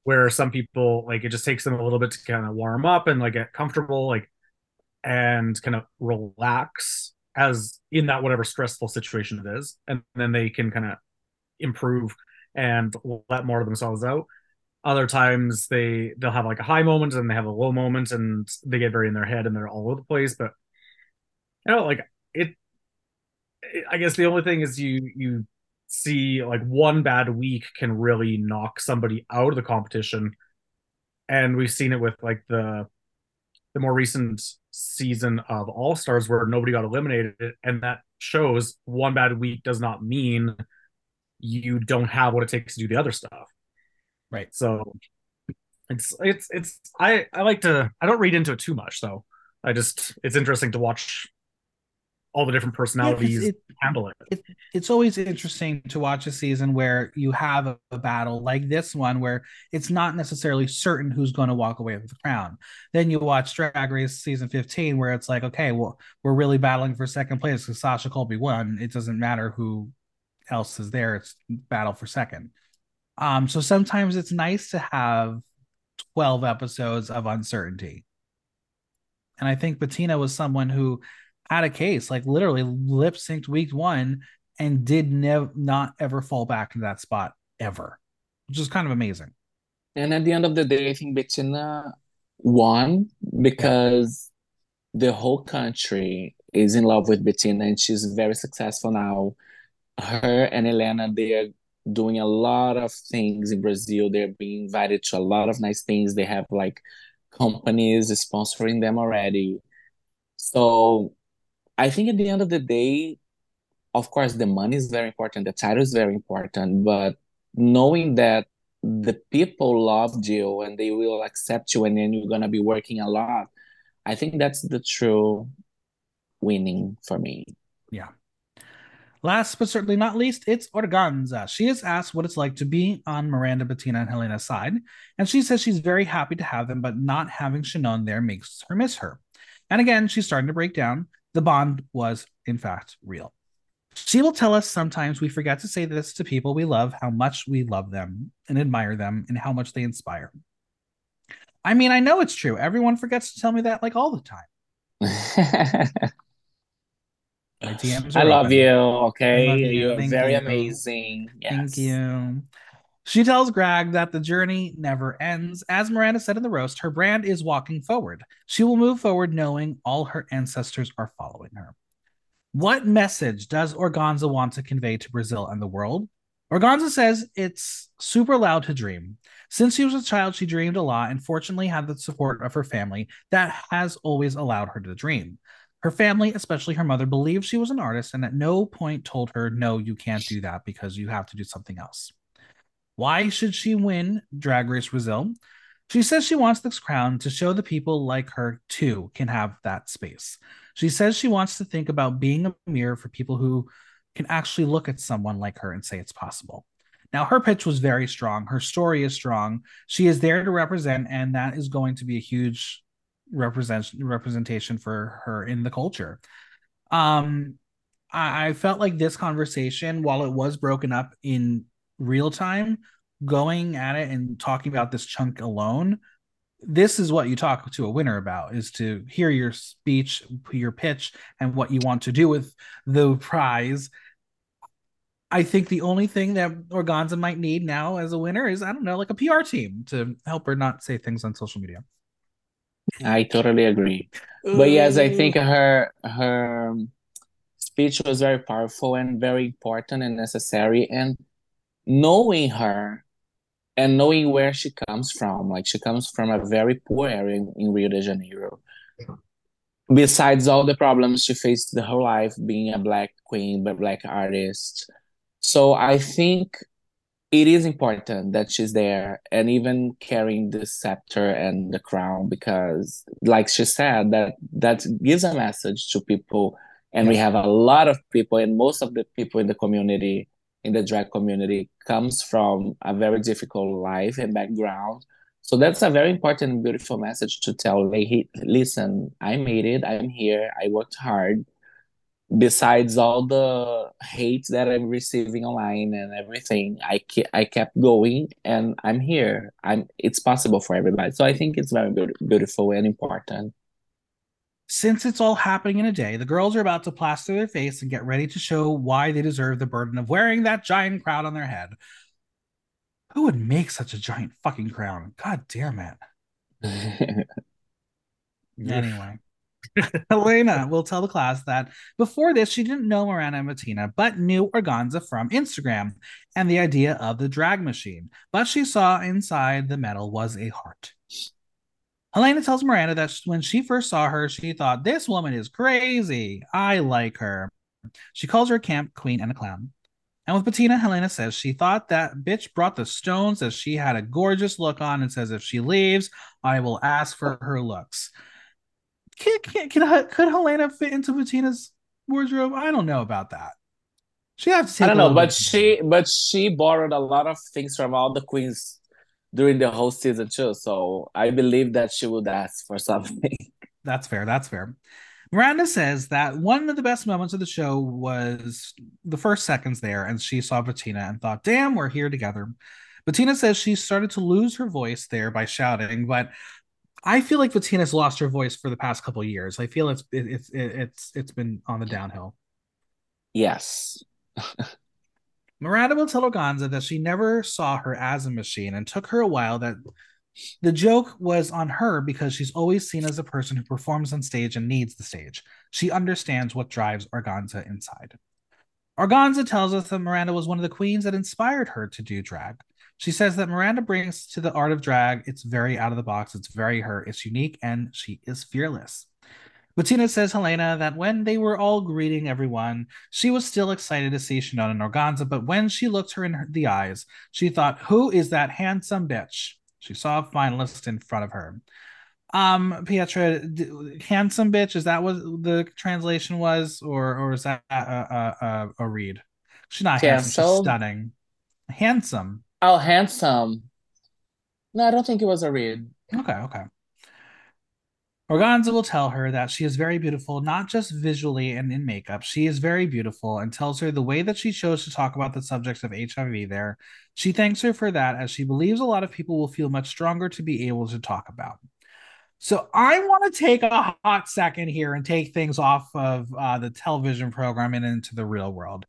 where some people, like, it just takes them a little bit to kind of warm up and, like, get comfortable, like, and kind of relax as in that whatever stressful situation it is. And then they can kind of improve and let more of themselves out. Other times they they'll have like a high moment and they have a low moment and they get very in their head and they're all over the place. But you know, like it, it I guess the only thing is you you see like one bad week can really knock somebody out of the competition. And we've seen it with like the the more recent season of All Stars where nobody got eliminated, and that shows one bad week does not mean you don't have what it takes to do the other stuff. Right. So it's it's it's I I like to I don't read into it too much though. I just it's interesting to watch all the different personalities it- handle it. it's always interesting to watch a season where you have a, a battle like this one where it's not necessarily certain who's going to walk away with the crown. Then you watch Drag Race season 15 where it's like, okay, well, we're really battling for second place because Sasha Colby won. It doesn't matter who else is there, it's battle for second. Um, so sometimes it's nice to have 12 episodes of uncertainty. And I think Betina was someone who had a case, like literally lip synced week one and did not ever fall back into that spot ever, which is kind of amazing. And at the end of the day, I think Betina won uh, because the whole country is in love with Betina and she's very successful now. Her and Hellena, they are doing a lot of things in Brazil. They're being invited to a lot of nice things. They have like companies sponsoring them already. So I think at the end of the day, of course, the money is very important, the title is very important, but knowing that the people loved you and they will accept you and then you're gonna be working a lot, I think that's the true winning for me. Yeah. Last but certainly not least, it's Organzza. She is asked what it's like to be on Miranda, Betina, and Hellena's side, and she says she's very happy to have them, but not having Shannon there makes her miss her. And again, she's starting to break down. The bond was, in fact, real. She will tell us sometimes we forget to say this to people we love, how much we love them and admire them, and how much they inspire. I mean, I know it's true. Everyone forgets to tell me that like all the time. [laughs] I love open. you. Okay, you're Thank very you. amazing. Thank you. She tells Grag that the journey never ends. As Miranda said in the roast, her brand is walking forward. She will move forward knowing all her ancestors are following her. What message does Organzza want to convey to Brazil and the world? Organzza says it's super loud to dream. Since she was a child, she dreamed a lot and fortunately had the support of her family that has always allowed her to dream. Her family, especially her mother, believed she was an artist and at no point told her, no, you can't do that because you have to do something else. Why should she win Drag Race Brazil? She says she wants this crown to show the people like her too can have that space. She says she wants to think about being a mirror for people who can actually look at someone like her and say it's possible. Now, her pitch was very strong. Her story is strong. She is there to represent, and that is going to be a huge represent representation for her in the culture. Um, I, I felt like this conversation, while it was broken up in real time, going at it and talking about this chunk alone, this is what you talk to a winner about is to hear your speech, your pitch, and what you want to do with the prize. I think the only thing that Organzza might need now as a winner is I don't know, like a PR team to help her not say things on social media. I totally agree. But yes, I think her her speech was very powerful and very important and necessary. And knowing her and knowing where she comes from, like she comes from a very poor area in, in Rio de Janeiro. Besides all the problems she faced the whole life being a black queen, but black artist. So I think it is important that she's there and even carrying the scepter and the crown because like she said that that gives a message to people and we have a lot of people and most of the people in the community in the drag community comes from a very difficult life and background so that's a very important beautiful message to tell They hey, listen i made it i'm here i worked hard besides all the hate that I'm receiving online and everything, I ke- I kept going and I'm here. I'm it's possible for everybody. So I think it's very be- beautiful and important. Since it's all happening in a day, the girls are about to plaster their face and get ready to show why they deserve the burden of wearing that giant crown on their head. Who would make such a giant fucking crown? God damn it. [laughs] anyway. [laughs] Hellena will tell the class that before this, she didn't know Miranda and Betina, but knew Organzza from Instagram and the idea of the drag machine. But she saw inside the medal was a heart. Hellena tells Miranda that when she first saw her, she thought, This woman is crazy. I like her. She calls her a camp queen and a clown. And with Betina, Hellena says she thought that bitch brought the stones as she had a gorgeous look on and says if she leaves, I will ask for her looks can, can, can, could Hellena fit into Betina's wardrobe? I don't know about that. She have to take I don't know, but she but she borrowed a lot of things from all the queens during the whole season too. So I believe that she would ask for something. [laughs] That's fair. That's fair. Miranda says that one of the best moments of the show was the first seconds there, and she saw Betina and thought, "Damn, we're here together." Betina says she started to lose her voice there by shouting, but I feel like Betina's lost her voice for the past couple years. I feel it's it, it's it, it's it's been on the downhill. Yes. [laughs] Miranda will tell Organzza that she never saw her as a machine and took her a while that the joke was on her because she's always seen as a person who performs on stage and needs the stage. She understands what drives Organzza inside. Organzza tells us that Miranda was one of the queens that inspired her to do drag. She says that Miranda brings to the art of drag, it's very out of the box, it's very her, it's unique, and she is fearless. Betina says Hellena that when they were all greeting everyone, she was still excited to see Shannon and Organzza, but when she looked her in her, the eyes, she thought, Who is that handsome bitch? She saw a finalist in front of her. Um, Pietra, d- handsome bitch, is that what the translation was, or or is that a, a, a, a read? She's not handsome, she's stunning. Handsome. Oh, handsome. No, I don't think it was a read. Okay, okay. Organzza will tell her that she is very beautiful, not just visually and in makeup. She is very beautiful and tells her the way that she chose to talk about the subject of HIV there. She thanks her for that as she believes a lot of people will feel much stronger to be able to talk about. So I want to take a hot second here and take things off of uh, the television program and into the real world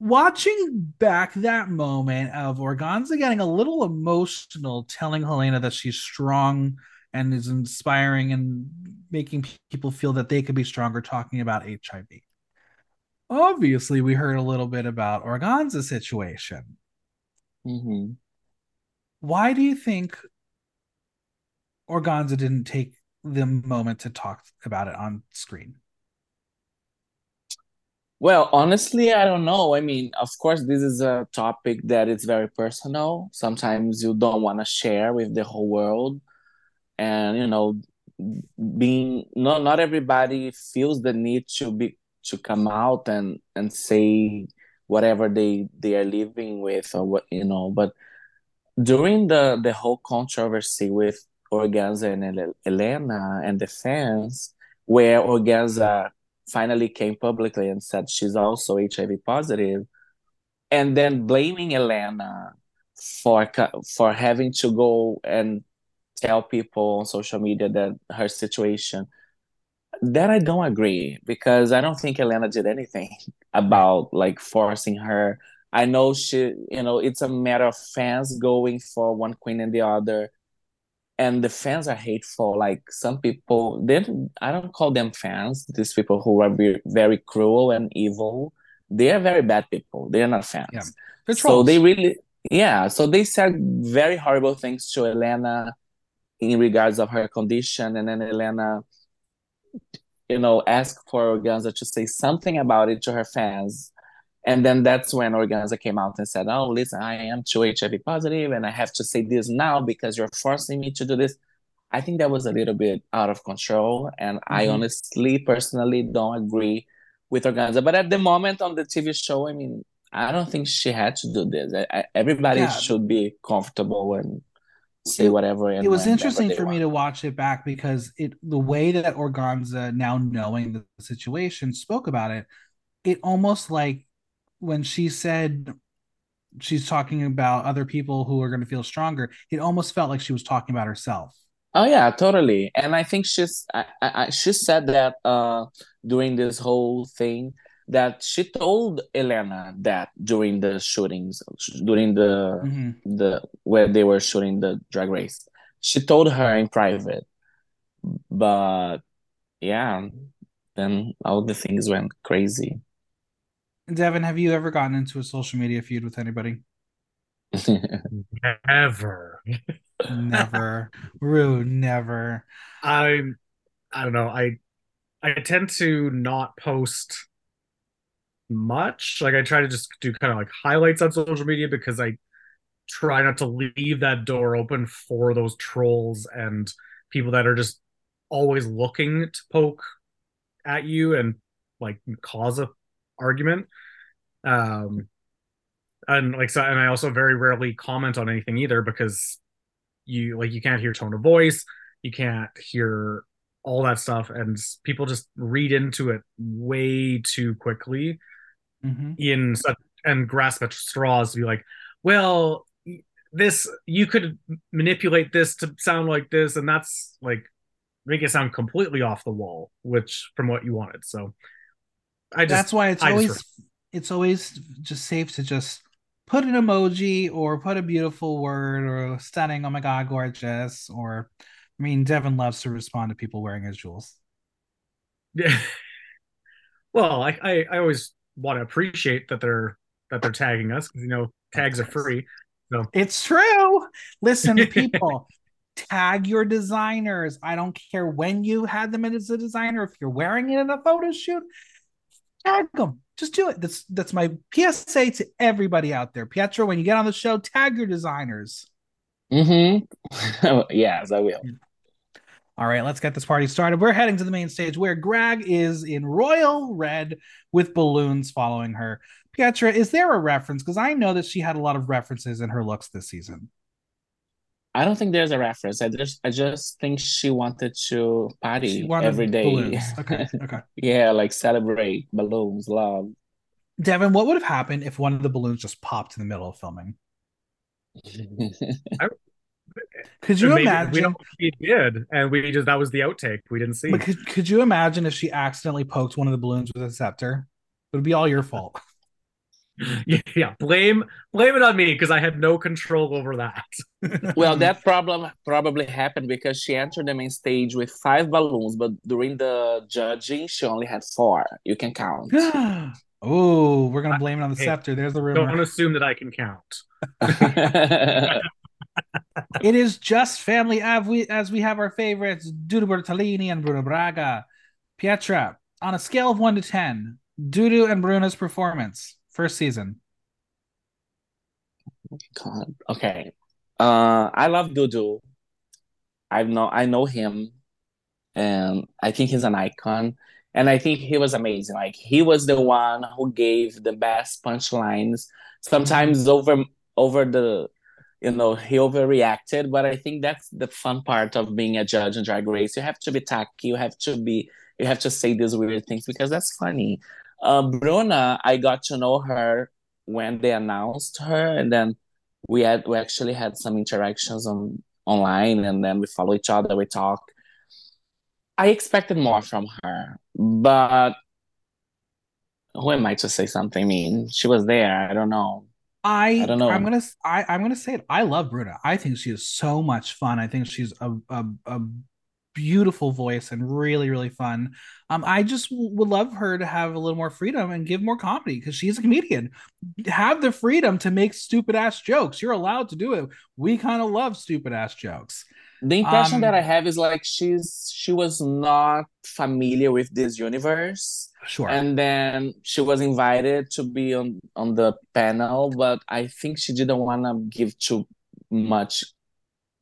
watching back that moment of Organzza getting a little emotional, telling Hellena that she's strong and is inspiring and making people feel that they could be stronger talking about HIV. Obviously, we heard a little bit about Organzza's situation. Mm-hmm. Why do you think Organzza didn't take the moment to talk about it on screen? Well, honestly, I don't know. I mean, of course, this is a topic that is very personal. Sometimes you don't want to share with the whole world. And, you know, being not not everybody feels the need to be to come out and and say whatever they they are living with or what you know but during the the whole controversy with Organzza and Hellena and the fans where Organzza finally came publicly and said she's also HIV positive, and then blaming Hellena for for having to go and tell people on social media that her situation that I don't agree because I don't think Hellena did anything [laughs] about like forcing her. I know she, you know, it's a matter of fans going for one queen and the other and the fans are hateful. Like some people they i don't call them fans these people who are very, very cruel and evil. They are very bad people. They're not fans. Yeah. so they really yeah so they said very horrible things to Hellena in regards of her condition and then Hellena you know asked for Organzza to say something about it to her fans and then that's when Organzza came out and said, Oh, listen, I am too HIV positive and I have to say this now because you're forcing me to do this. I think that was a little bit out of control. And mm-hmm. I honestly, personally, don't agree with Organzza. But at the moment on the TV show, I mean, I don't think she had to do this. I, I, everybody yeah. should be comfortable and say whatever. it was interesting for want. me to watch it back because it the way that Organzza, now knowing the situation, spoke about it, it almost like when she said she's talking about other people who are going to feel stronger, it almost felt like she was talking about herself. Oh yeah, totally. And I think she's I, I, she said that uh during this whole thing that she told Hellena that during the shootings during the mm-hmm. the where they were shooting the drag race. She told her in private. But yeah, then all the things went crazy. Devin, have you ever gotten into a social media feud with anybody? [laughs] never. never. Rue, never. I'm I don't know. I I tend to not post much. Like I try to just do kind of like highlights on social media because I try not to leave that door open for those trolls and people that are just always looking to poke at you and like cause a argument. Um, and like so, and I also very rarely comment on anything either because you like you can't hear tone of voice, you can't hear all that stuff, and people just read into it way too quickly mm-hmm. in such and grasp at straws to be like, well, this you could manipulate this to sound like this, and that's like make it sound completely off the wall, which from what you wanted. So I just that's why it's I always just... it's always just safe to just put an emoji or put a beautiful word or stunning, oh my god, gorgeous, or I mean Devin loves to respond to people wearing his jewels. Yeah. [laughs] well, I, I, I always want to appreciate that they're that they're tagging us because you know tags are free. So it's true. Listen, [laughs] people, tag your designers. I don't care when you had them as a designer. If you're wearing it in a photo shoot, tag them. Just do it. That's that's my PSA to everybody out there. Pietra, when you get on the show, tag your designers. Mm-hmm. [laughs] yes, I will. All right, let's get this party started. We're heading to the main stage where Grag is in royal red with balloons following her. Pietra, is there a reference? Because I know that she had a lot of references in her looks this season. I don't think there's a reference. I just I just think she wanted to party wanted every day. Balloons. [laughs] Okay. Okay. yeah, like celebrate balloons, love. Devin, what would have happened if one of the balloons just popped in the middle of filming? I, [laughs] [laughs] could you imagine? We don't he did, and we just that was the outtake. We didn't see. But could, could you imagine if she accidentally poked one of the balloons with a scepter? It would be all your fault. [laughs] [laughs] yeah, yeah, blame blame it on me because I had no control over that. well, that [laughs] problem probably happened because she entered the main stage with five balloons, but during the judging, she only had four. You can count. [gasps] oh, we're gonna blame it on the hey, scepter. There's the rumor. Don't assume that I can count. [laughs] it is just family as we as we have our favorites, Dudu Bertolini and Bruna Braga. Pietra, on a scale of one to ten, Dudu and Bruna's performance first season. God. Okay. Uh I love Dudu. I know I know him and I think he's an icon. And I think he was amazing. Like he was the one who gave the best punchlines. Sometimes over over the you know he overreacted but i think that's the fun part of being a judge in drag race. You have to be tacky you have to be you have to say these weird things because that's funny. Uh, bruna i got to know her when they announced her and then we had we actually had some interactions on online and then we follow each other we talk. I expected more from her but who am i to say something? Mean she was there i don't know I, I don't know. I'm gonna I, I'm gonna say it. I love Bruna. I think she is so much fun. I think she's a, a, a beautiful voice and really really fun. Um, I just would love her to have a little more freedom and give more comedy because she's a comedian. Have the freedom to make stupid ass jokes. You're allowed to do it. We kind of love stupid ass jokes. The impression um, that I have is like she's she was not familiar with this universe Sure. And then she was invited to be on on the panel, but I think she didn't want to give too much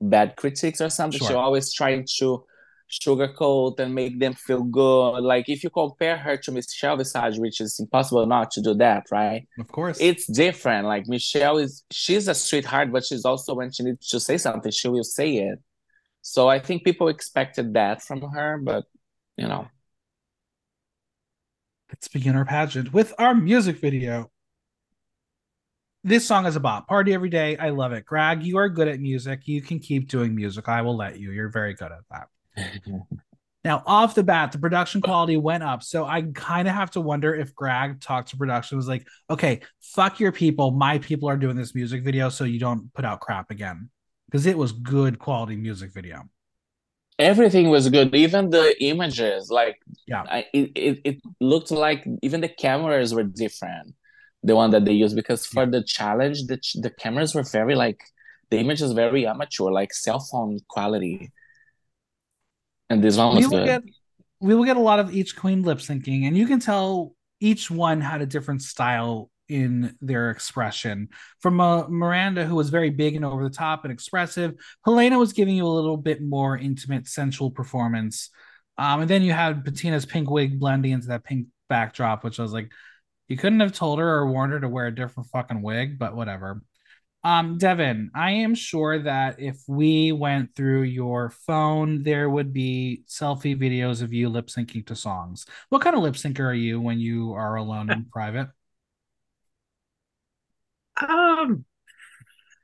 bad critics or something. Sure. She always trying to sugarcoat and make them feel good. Like if you compare her to Michelle Visage, which is impossible not to do that, right? Of course. It's different. Like Michelle is she's a sweetheart, but she's also when she needs to say something, she will say it. So I think people expected that from her, but you know. Let's begin our pageant with our music video. This song is a bop. Party every day. I love it. Grag, you are good at music. You can keep doing music. I will let you. You're very good at that. [laughs] now, off the bat, the production quality went up. So I kind of have to wonder if Grag talked to production was like, okay, fuck your people. My people are doing this music video, so you don't put out crap again. Because it was good quality music video everything was good even the images like yeah. I, it, it, it looked like even the cameras were different the one that they used because for the challenge the, the cameras were very like the image is very amateur like cell phone quality. And this one was we will good. get, we will get a lot of each queen lip syncing and you can tell each one had a different style in their expression. From uh, Miranda, who was very big and over the top and expressive, Hellena was giving you a little bit more intimate, sensual performance. Um, and then you had Betina's pink wig blending into that pink backdrop, which I was like, you couldn't have told her or warned her to wear a different fucking wig, but whatever. Um, Devin, I am sure that if we went through your phone, there would be selfie videos of you lip syncing to songs. What kind of lip syncer are you when you are alone in [laughs] private? Um,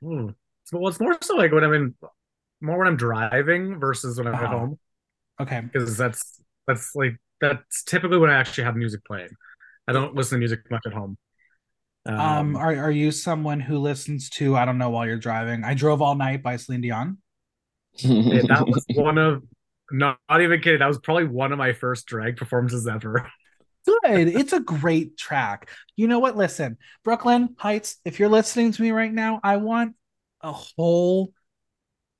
hmm. well, it's more so like when I'm in, more when I'm driving versus when I'm at home. Okay, because that's that's like that's typically when I actually have music playing. I don't listen to music much at home. Um, um are are you someone who listens to I don't know while you're driving? I drove all night by Celine Dion. yeah, that [laughs] was one of not, not even kidding. That was probably one of my first drag performances ever good. It's a great track. You know what? Listen, Brooklyn Hytes, if you're listening to me right now, I want a whole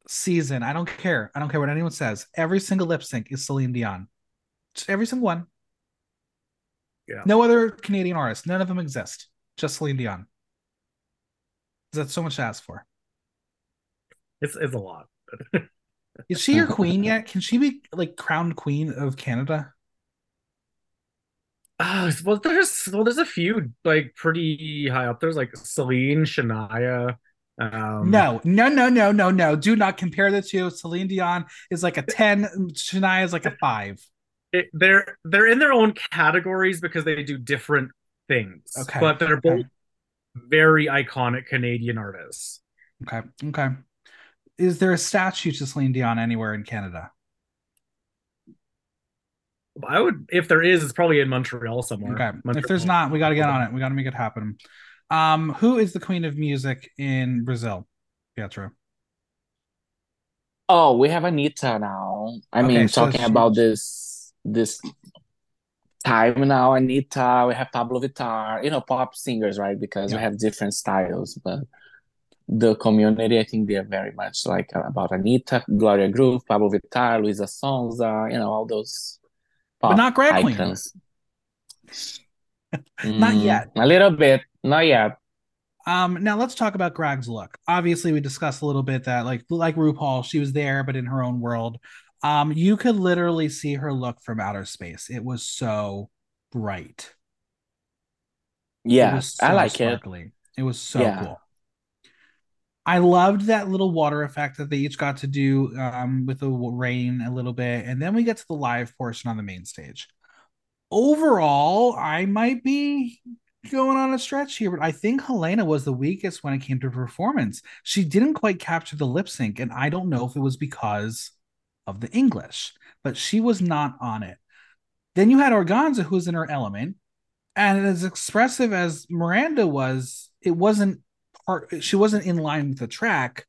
season. I don't care. I don't care what anyone says. Every single lip sync is Celine Dion. Just every single one. Yeah. No other Canadian artist. None of them exist. Just Celine Dion. That's so much to ask for. It's it's a lot. [laughs] is she your queen yet? Can she be like crowned queen of Canada? Uh, well, there's well, there's a few like pretty high up. There's like Celine, Shania. Um, no, no, no, no, no, no. Do not compare the two. Celine Dion is like a ten. Shania is like a five. It, they're they're in their own categories because they do different things. Okay, but they're both okay. very iconic Canadian artists. Okay, okay. Is there a statue to Celine Dion anywhere in Canada? I would, if there is, it's probably in Montreal somewhere. Okay. Montreal. If there's not, we got to get on it. We got to make it happen. Um, who is the queen of music in Brazil? Pietra. Oh, we have Anitta now. I Okay, mean, so talking she- about this this time now, Anitta. we have Pabllo Vittar, you know, pop singers, right? Because we have different styles, but the community, I think they're very much like about Anitta, Gloria Groove, Pabllo Vittar, Luisa Sonza, you know, all those But not Queen. icons. [laughs] Not Mm, yet. A little bit, not yet. Um, now let's talk about Grag's look. Obviously, we discussed a little bit that like like RuPaul, she was there, but in her own world. Um, you could literally see her look from outer space. It was so bright. Yeah, was I so like it. It was so Yeah. cool. I loved that little water effect that they each got to do um, with the rain a little bit, and then we get to the live portion on the main stage. Overall, I might be going on a stretch here, but I think Hellena was the weakest when it came to performance. She didn't quite capture the lip sync, and I don't know if it was because of the English, but she was not on it. Then you had Organzza, who's in her element, and as expressive as Miranda was, it wasn't She wasn't in line with the track.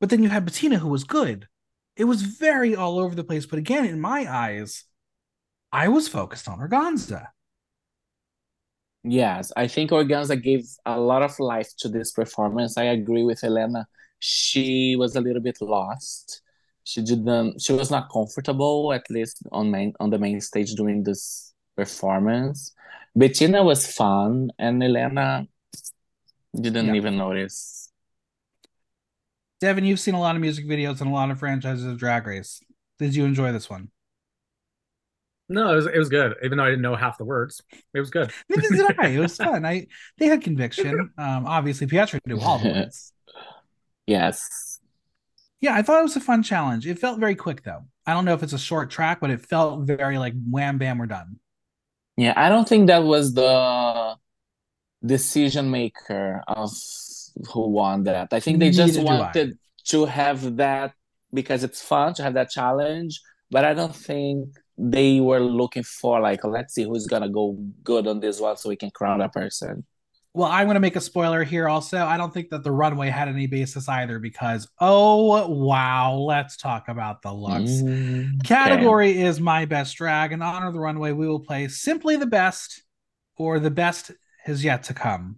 But then you had Betina, who was good. It was very all over the place. But again, in my eyes, I was focused on Organzza. Yes, I think Organzza gave a lot of life to this performance. I agree with Hellena. She was a little bit lost. She didn't, she was not comfortable, at least on main on the main stage during this performance. Betina was fun, and Hellena didn't Yeah. even notice. Devin, you've seen a lot of music videos and a lot of franchises of Drag Race. Did you enjoy this one? No, it was it was good. Even though I didn't know half the words, it was good. Neither did I. It was [laughs] fun. I they had conviction. Um, obviously Pietra knew all the words. [laughs] Yes. Yeah, I thought it was a fun challenge. It felt very quick though. I don't know if it's a short track, but it felt very like wham bam, we're done. Yeah, I don't think that was the decision maker of who won that. I think they just Neither I. wanted to have that because it's fun to have that challenge, but I don't think they were looking for like, let's see who's gonna go good on this one so we can crown a person. Well, I'm going to make a spoiler here also. I don't think that the runway had any basis either because, oh, wow, let's talk about the looks. Mm, okay. Category is my best drag. and honor of the runway, we will play simply the best or the best has yet to come.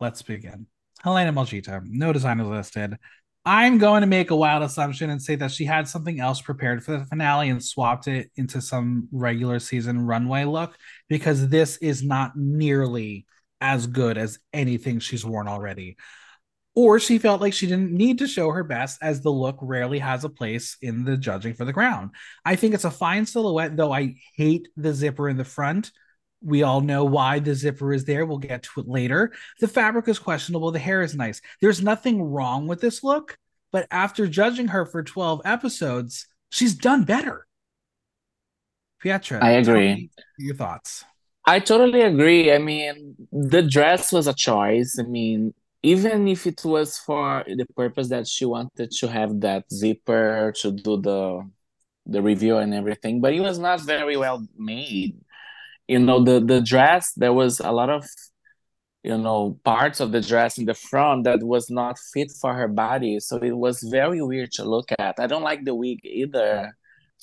Let's begin. Hellena Malditta, no designers listed. I'm going to make a wild assumption and say that she had something else prepared for the finale and swapped it into some regular season runway look because this is not nearly as good as anything she's worn already. Or she felt like she didn't need to show her best as the look rarely has a place in the judging for the crown. I think it's a fine silhouette, though I hate the zipper in the front. We all know why the zipper is there. We'll get to it later. The fabric is questionable. The hair is nice. There's nothing wrong with this look, but after judging her for 12 episodes, she's done better. Pietra, I agree. Your thoughts. I totally agree. I mean, the dress was a choice. I mean, even if it was for the purpose that she wanted to have that zipper to do the the review and everything, but it was not very well made. You know, the the dress, there was a lot of you know parts of the dress in the front that was not fit for her body, so it was very weird to look at. I don't like the wig either.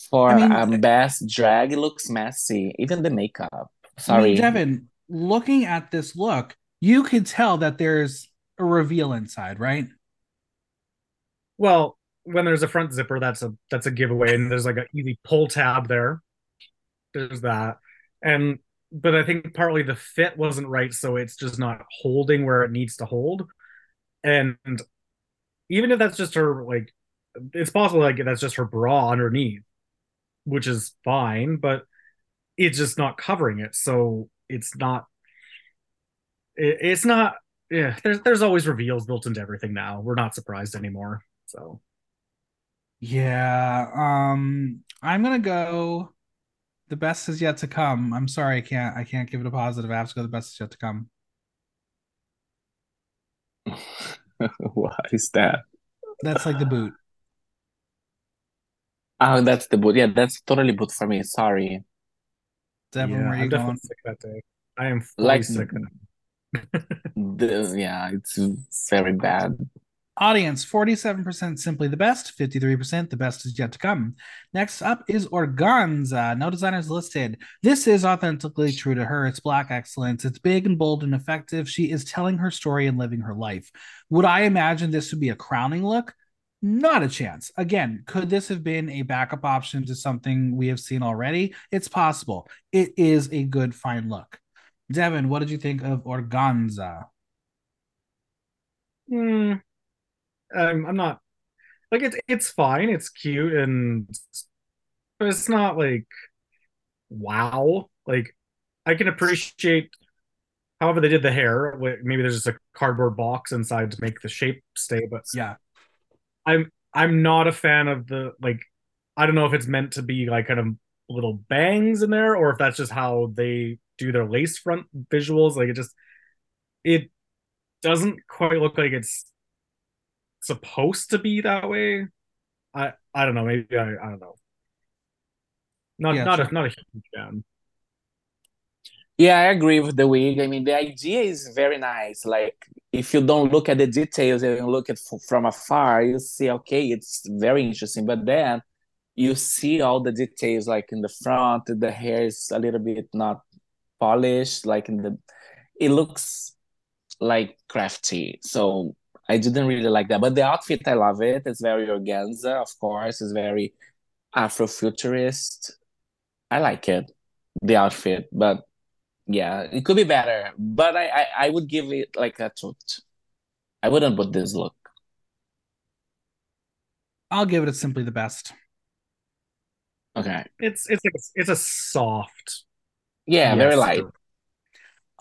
For I mean- a best drag, it looks messy. Even the makeup. I Sorry. mean, Devin, looking at this look, you could tell that there's a reveal inside, right? Well, when there's a front zipper, that's a that's a giveaway, and there's like an easy pull tab there. There's that, and but I think partly the fit wasn't right, so it's just not holding where it needs to hold. And even if that's just her, like, it's possible like that's just her bra underneath, which is fine, but it's just not covering it, so it's not. It, it's not. Yeah, there's there's always reveals built into everything now. We're not surprised anymore. So. Yeah. Um, I'm gonna go. The best is yet to come. I'm sorry, I can't. I can't give it a positive. I have to go. The best is yet to come. [laughs] What is that? That's like the boot. [sighs] Oh, that's the boot. Yeah, that's totally boot for me. Sorry. Devin, yeah, where are you I'm going? sick that day. I am fully Like sick. [laughs] The, yeah, it's very bad. Audience 47% simply the best, 53% the best is yet to come. Next up is Organzza. No designers listed. This is authentically true to her. It's black excellence. It's big and bold and effective. She is telling her story and living her life. Would I imagine this would be a crowning look? Not a chance. Again, could this have been a backup option to something we have seen already? It's possible. It is a good, fine look. Devin, what did you think of Organzza? Hmm. I'm, I'm not like it's it's fine. It's cute and but it's not like wow. Like I can appreciate however they did the hair. Maybe there's just a cardboard box inside to make the shape stay, but yeah. I'm I'm not a fan of the like I don't know if it's meant to be like kind of little bangs in there or if that's just how they do their lace front visuals. Like it just it doesn't quite look like it's supposed to be that way. I I don't know. Maybe I I don't know. Not yeah, not sure. a not a huge fan. Yeah, I agree with the wig. I mean, the idea is very nice. Like, if you don't look at the details and you look at from afar, you see, okay, it's very interesting. But then you see all the details, like in the front, the hair is a little bit not polished. Like in the, it looks like crafty. So I didn't really like that. But the outfit, I love it. It's very organza, of course. It's very Afrofuturist. I like it, the outfit. But yeah, it could be better. But I, I, I would give it like a toot. I wouldn't put this look. I'll give it a simply the best. Okay. It's it's like it's a soft. Yeah, yes. very light.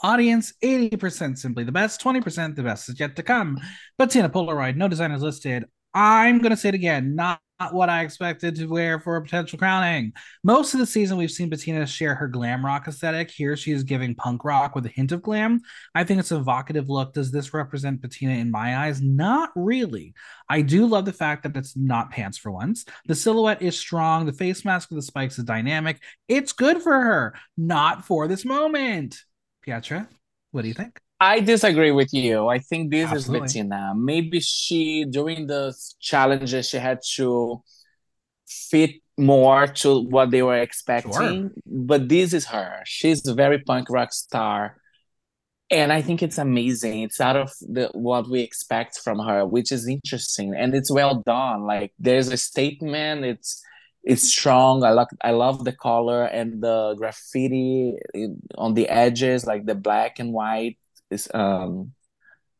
Audience 80% simply the best, 20% the best is yet to come. Betina Polaroid, no designers listed. I'm going to say it again, not what I expected to wear for a potential crowning. Most of the season, we've seen Betina share her glam rock aesthetic. Here, she is giving punk rock with a hint of glam. I think it's an evocative look. Does this represent Betina in my eyes? Not really. I do love the fact that it's not pants for once. The silhouette is strong. The face mask with the spikes is dynamic. It's good for her, not for this moment. Pietra, what do you think? I disagree with you. I think this Absolutely. is Betina. Maybe she during the challenges she had to fit more to what they were expecting. Sure. But this is her. She's a very punk rock star. And I think it's amazing. It's out of the what we expect from her, which is interesting and it's well done. Like there's a statement, it's it's strong. I like I love the color and the graffiti on the edges, like the black and white is um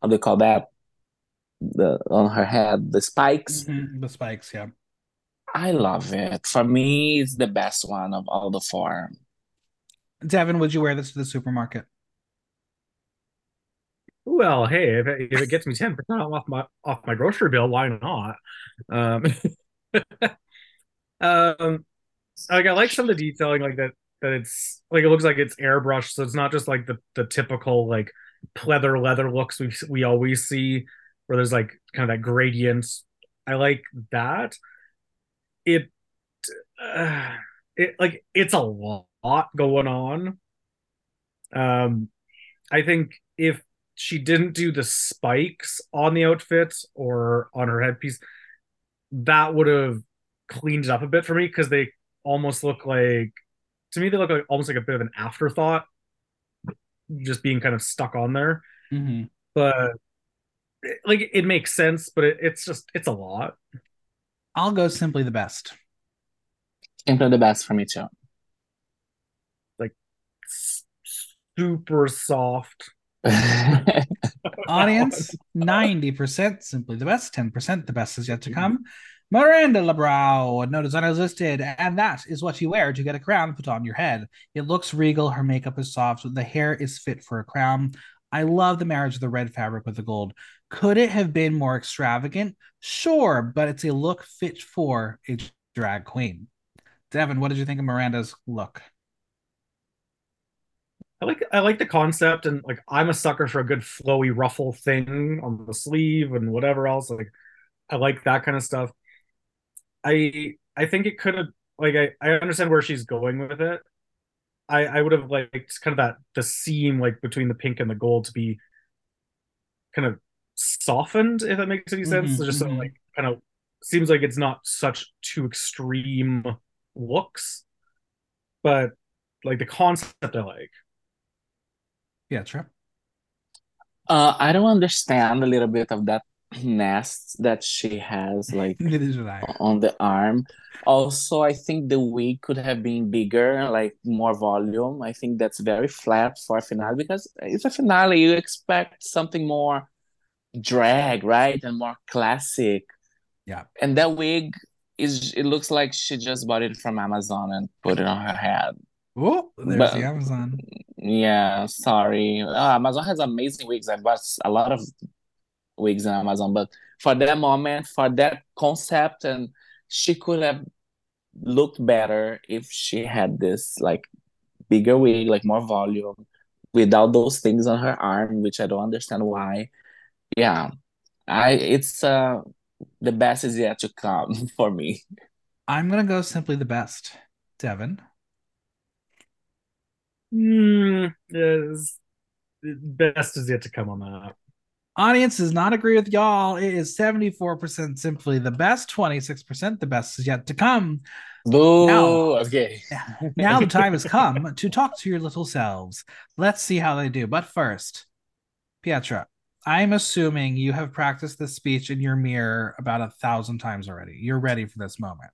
how do you call that? The on her head, the spikes. Mm-hmm. The spikes, yeah. I love it. For me, it's the best one of all the four. Devin, would you wear this to the supermarket? Well, hey, if it, if it gets me ten percent off my off my grocery bill, why not? Um, [laughs] Um, like I like some of the detailing, like that. That it's like it looks like it's airbrushed, so it's not just like the the typical like pleather leather looks we we always see, where there's like kind of that gradient. I like that. It, uh, it like it's a lot going on. Um, I think if she didn't do the spikes on the outfit or on her headpiece, that would have cleaned it up a bit for me because they almost look like to me they look like almost like a bit of an afterthought just being kind of stuck on there. Mm-hmm. but like it makes sense but it, it's just it's a lot. I'll go simply the best. Simply the best for me too. Like super soft. [laughs] Audience 90% simply the best 10% the best is yet to come Miranda Lebrão, no designers listed, and that is what you wear to get a crown put on your head. It looks regal, her makeup is soft, the hair is fit for a crown. I love the marriage of the red fabric with the gold. Could it have been more extravagant? Sure, but it's a look fit for a drag queen. Devin, what did you think of Miranda's look? I like I like the concept and like I'm a sucker for a good flowy ruffle thing on the sleeve and whatever else. Like I like that kind of stuff. I I think it could have like I, I understand where she's going with it. I I would have liked kind of that the seam like between the pink and the gold to be kind of softened, if that makes any sense. Mhm, Just so mhm. like kind of seems like it's not such too extreme looks, but like the concept I like. Yeah, true. Uh, I don't understand a little bit of that nest that she has, like Neither did I. on the arm. Also, I think the wig could have been bigger, like more volume. I think that's very flat for a finale because it's a finale. You expect something more drag, right? And more classic. Yeah. And that wig is, it looks like she just bought it from Amazon and put it on her head. Oh, there's But- the Amazon. Yeah, sorry. Uh, Amazon has amazing wigs. I bought a lot of wigs on Amazon, but for that moment, for that concept, and she could have looked better if she had this like bigger wig, like more volume, without those things on her arm, which I don't understand why. Yeah, I it's uh the best is yet to come [laughs] for me. I'm gonna go simply the best. Devin. Hmm, is best is yet to come on that. Audience does not agree with y'all. It is 74% simply the best, 26% the best is yet to come. Boo. Now- Okay. [laughs] Now the time has come [laughs] to talk to your little selves. Let's see how they do. But first, Pietra, I'm assuming you have practiced this speech in your mirror about a thousand times already. You're ready for this moment.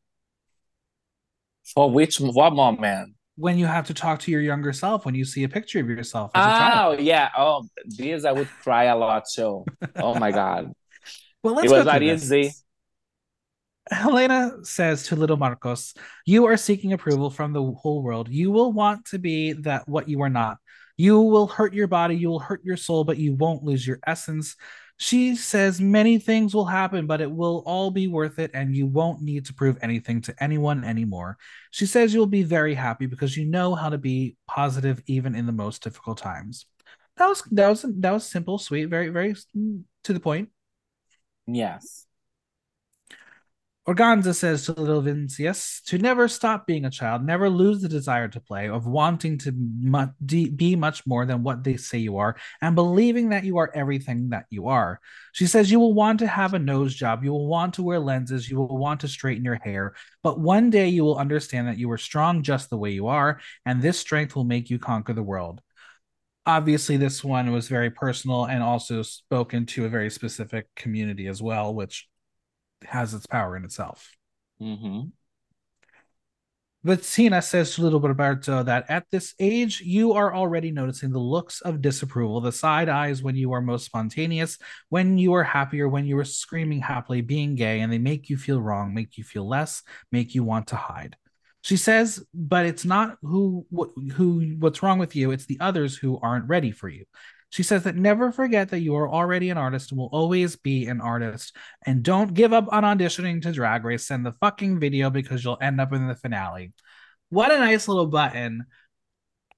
For which what moment? When you have to talk to your younger self, when you see a picture of yourself as a child. Oh yeah. Oh, this I would cry a lot too. Oh my god. [laughs] Well, let's it was not through this. Hellena says to little Marcos, You are seeking approval from the whole world. You will want to be that what you are not. You will hurt your body, you will hurt your soul, but you won't lose your essence. She says many things will happen, but it will all be worth it, and you won't need to prove anything to anyone anymore. She says you'll be very happy because you know how to be positive even in the most difficult times. That was that was that was simple, sweet, very very mm, to the point. Yes. Organzza says to little Vincius to never stop being a child, never lose the desire to play, of wanting to mu- de- be much more than what they say you are, and believing that you are everything that you are. She says you will want to have a nose job, you will want to wear lenses, you will want to straighten your hair, but one day you will understand that you are strong just the way you are, and this strength will make you conquer the world. Obviously, this one was very personal and also spoken to a very specific community as well, which has its power in itself. hmm Betina says to little Roberto that at this age, you are already noticing the looks of disapproval, the side eyes when you are most spontaneous, when you are happier, when you are screaming happily, being gay, and they make you feel wrong, make you feel less, make you want to hide. She says, but it's not who wh- who what's wrong with you, it's the others who aren't ready for you. She says that never forget that you are already an artist and will always be an artist. And don't give up on auditioning to Drag Race. Send the fucking video because you'll end up in the finale. What a nice little button.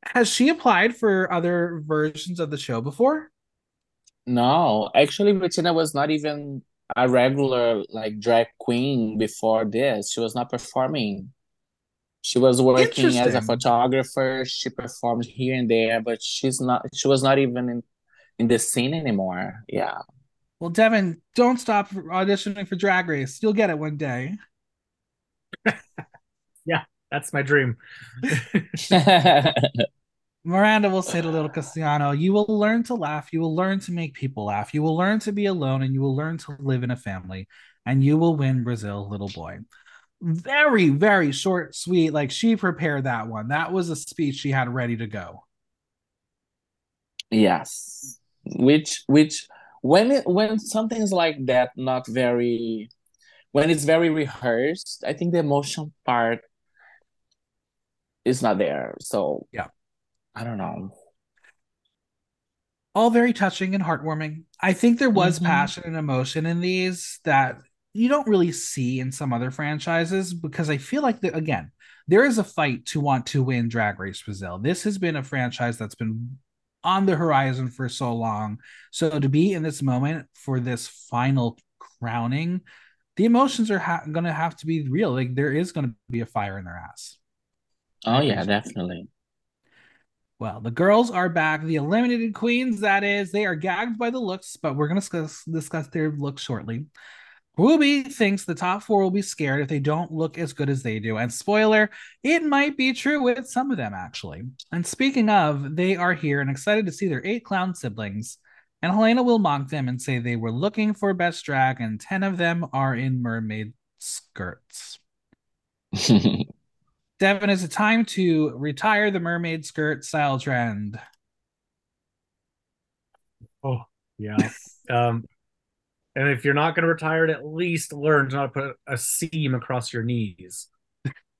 Has she applied for other versions of the show before? No, actually, Betina was not even a regular like drag queen before this. She was not performing. She was working as a photographer. She performed here and there, but she's not. She was not even in in the scene anymore. Yeah. Well, Devin, don't stop auditioning for Drag Race. You'll get it one day. [laughs] Yeah, that's my dream. [laughs] Miranda will say to little Castellano, You will learn to laugh. You will learn to make people laugh. You will learn to be alone and you will learn to live in a family. And you will win Brazil, little boy. Very, very short, sweet. Like she prepared that one. That was a speech she had ready to go. Yes. Which which when it when something's like that, not very when it's very rehearsed, I think the emotion part is not there. So Yeah. I don't know. all very touching and heartwarming. I think there was Mhm. passion and emotion in these that you don't really see in some other franchises because I feel like that again, there is a fight to want to win Drag Race Brazil. This has been a franchise that's been on the horizon for so long. So to be in this moment for this final crowning, the emotions are ha- going to have to be real. Like there is going to be a fire in their ass. Oh yeah, definitely. Well, the girls are back. The eliminated queens, that is, they are gagged by the looks, but we're going to discuss, discuss their looks shortly. Ruby thinks the top four will be scared if they don't look as good as they do. And spoiler, it might be true with some of them, actually. And speaking of, they are here and excited to see their eight clown siblings. And Hellena will mock them and say they were looking for best drag, and 10 of them are in mermaid skirts. [laughs] Devin, is it time to retire the mermaid skirt style trend? Oh, yeah. um, and if you're not going to retire it, at least learn to not put a seam across your knees.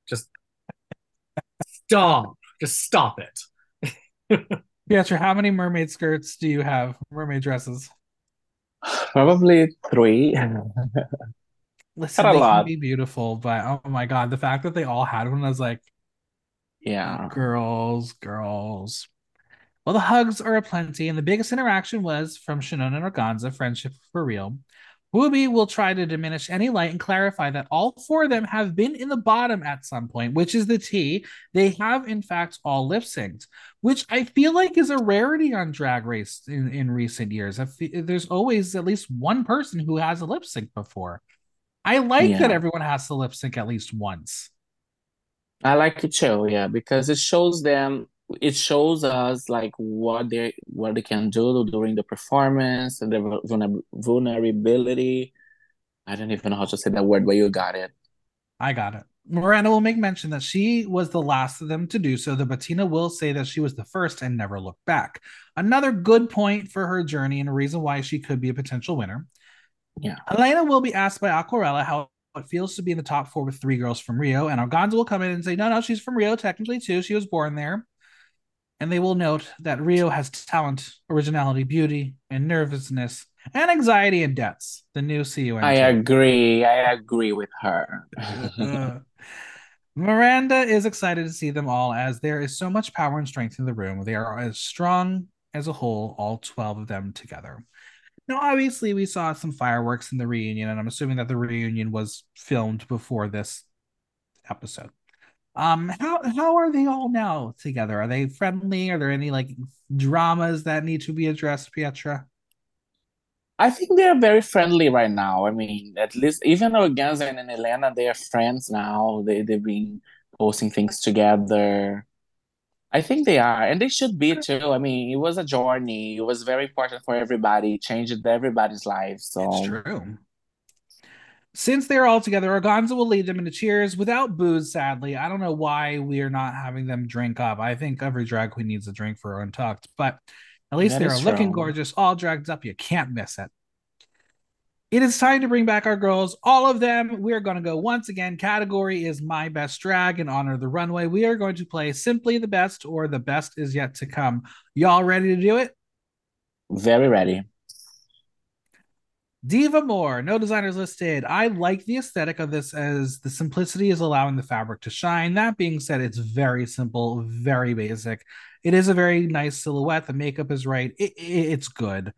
Just stop. Just stop it. [laughs] Pietra, how many mermaid skirts do you have? Mermaid dresses? Probably three. [laughs] Listen, Not a they lot. can be beautiful, but oh my god, the fact that they all had one, I was like, Yeah. girls, girls. Well, the hugs are aplenty, and the biggest interaction was from Shannon and Organzza, friendship for real. Ruby will try to diminish any light and clarify that all four of them have been in the bottom at some point, which is the T. They have, in fact, all lip synced, which I feel like is a rarity on Drag Race in, in recent years. I fe- there's always at least one person who has a lip sync before. I like that everyone has to lip sync at least once. I like it too, yeah, because it shows them, it shows us like what they what they can do during the performance and the vulner- vulnerability. I don't even know how to say that word, but you got it. I got it. Miranda will make mention that she was the last of them to do so, The Betina will say that she was the first and never looked back. Another good point for her journey and a reason why she could be a potential winner. Yeah. Hellena will be asked by Aquarela how it feels to be in the top four with three girls from Rio, and Organzza will come in and say, no, no, she's from Rio technically too. She was born there. And they will note that Rio has talent, originality, beauty, and nervousness, and anxiety and debts. The new CUN. I agree. I agree with her. Uh, [laughs] Miranda is excited to see them all as there is so much power and strength in the room. They are as strong as a whole, all 12 of them together. Now, obviously, we saw some fireworks in the reunion, and I'm assuming that the reunion was filmed before this episode. Um, how how are they all now together? Are they friendly? Are there any like dramas that need to be addressed, Pietra? I think they're very friendly right now. I mean, at least even Organzza and Hellena, they are friends now. They they've been posting things together. I think they are, and they should be too. I mean, it was a journey. It was very important for everybody. It changed everybody's life. So It's true. Since they're all together, Organzza will lead them into cheers without booze, sadly. I don't know why we are not having them drink up. I think every drag queen needs a drink for her Untucked, but at least That they are looking gorgeous, all dragged up. You can't miss it. It is time to bring back our girls, all of them. We are going to go once again. Category is My Best Drag in honor of the runway. We are going to play Simply the Best or The Best is Yet to Come. Y'all ready to do it? very ready. Diva More, no designers listed. I like the aesthetic of this as the simplicity is allowing the fabric to shine. That being said, it's very simple, very basic. It is a very nice silhouette. The makeup is right. It, it- it's good.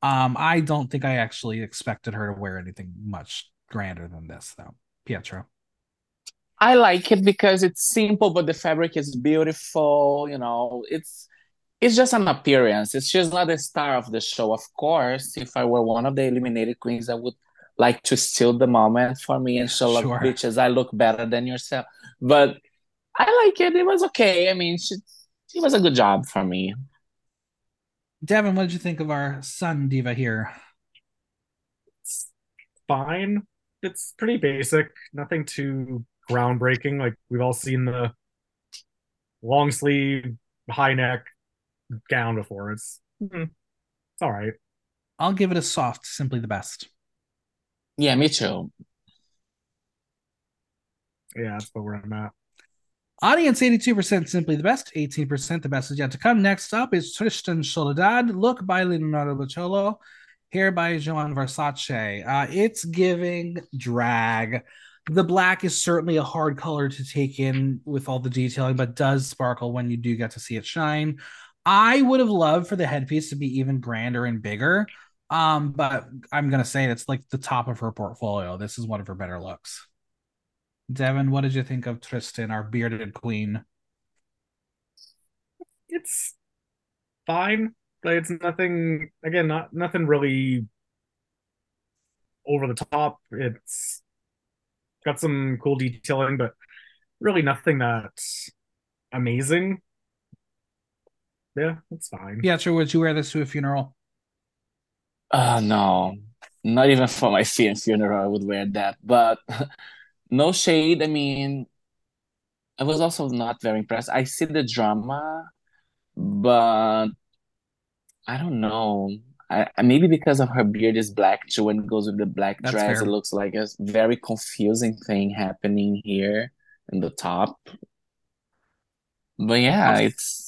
Um, I don't think I actually expected her to wear anything much grander than this, though. Pietra. I like it because it's simple, but the fabric is beautiful. You know, it's it's just an appearance. It's she's not the star of the show. Of course, if I were one of the eliminated queens, I would like to steal the moment for me and show like Sure. bitches, I look better than yourself. But I like it. It was okay. I mean, she it was a good job for me. Devin, what did you think of our sun diva here? It's fine. It's pretty basic. Nothing too groundbreaking. Like we've all seen the long sleeve, high neck gown before. It's mm, it's all right. I'll give it a soft, simply the best. Yeah, me too. Yeah, that's what we're at. Audience 82% simply the best, 18% the best is yet to come. Next up is Tristan Soledad, look by Leonardo Bacciolo, hair by Joan Versace. Uh, it's giving drag. The black is certainly a hard color to take in with all the detailing, but does sparkle when you do get to see it shine. I would have loved for the headpiece to be even grander and bigger. Um, but I'm gonna say it's like the top of her portfolio. This is one of her better looks. Devin, what did you think of Tristan, our bearded queen? It's fine. Like it's nothing again, not nothing really over the top. It's got some cool detailing, but really nothing that's amazing. Yeah, that's fine. Pietra, would you wear this to a funeral? Uh no, not even for my fun- funeral I would wear that. But [laughs] no shade. I mean, I was also not very impressed. I see the drama, but I don't know. I, I- maybe because of her beard is black too, when it goes with the black That's dress, fair. it looks like a very confusing thing happening here in the top. But yeah, it's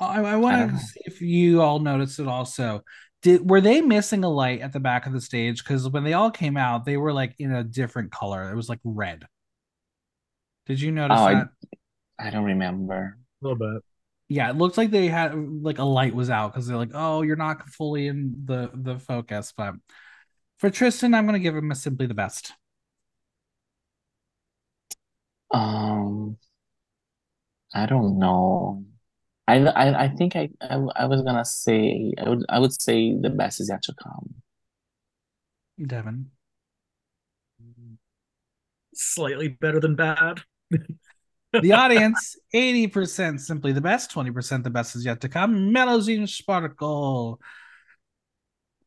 I, I I want to see if you all noticed it also. Did were they missing a light at the back of the stage? Because when they all came out, they were like in a different color. It was like red. Did you notice Oh, I that? I don't remember. A little bit. Yeah, it looked like they had like a light was out because they're like, oh, you're not fully in the the focus. But for Tristan, I'm gonna give him a simply the best. Um, I don't know. I I, I think I, I I was gonna say I would I would say the best is yet to come. Devin. Slightly better than bad. The [laughs] audience, 80% simply the best, 20% the best is yet to come. Melusine Sparkle.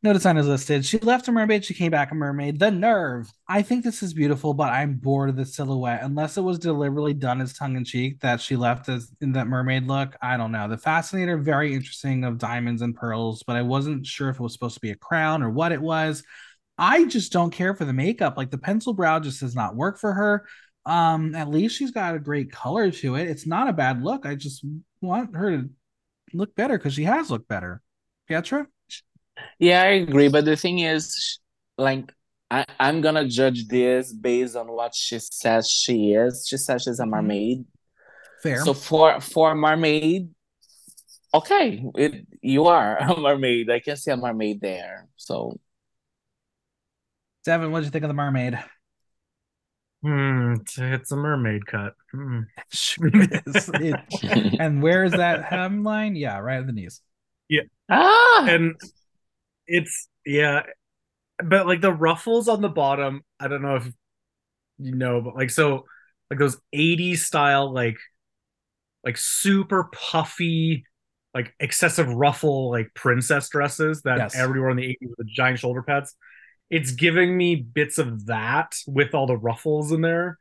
No design is listed. She left a mermaid, she came back a mermaid. The nerve. I think this is beautiful, but I'm bored of the silhouette. Unless it was deliberately done as tongue in cheek that she left as in that mermaid look. I don't know. The fascinator, very interesting of diamonds and pearls, but I wasn't sure if it was supposed to be a crown or what it was. I just don't care for the makeup. Like the pencil brow just does not work for her. Um, at least she's got a great color to it. It's not a bad look. I just want her to look better because she has looked better. Pietra? Yeah, I agree, but the thing is, like, I, I'm gonna judge this based on what she says she is. She says she's a Mhm. mermaid. Fair. So for for a mermaid, okay, it you are [laughs] a mermaid. I can see a mermaid there. So Devin, what did you think of the mermaid? Hmm, it's, it's a mermaid cut. Hmm. [laughs] Sure. It- [laughs] and where is that hemline? Yeah, right at the knees. Yeah. Ah, And it's yeah, but like the ruffles on the bottom, I don't know if you know, but like so like those 80s style like like super puffy like excessive ruffle like princess dresses that Yes. everywhere in the 80s with the giant shoulder pads. It's giving me bits of that with all the ruffles in there.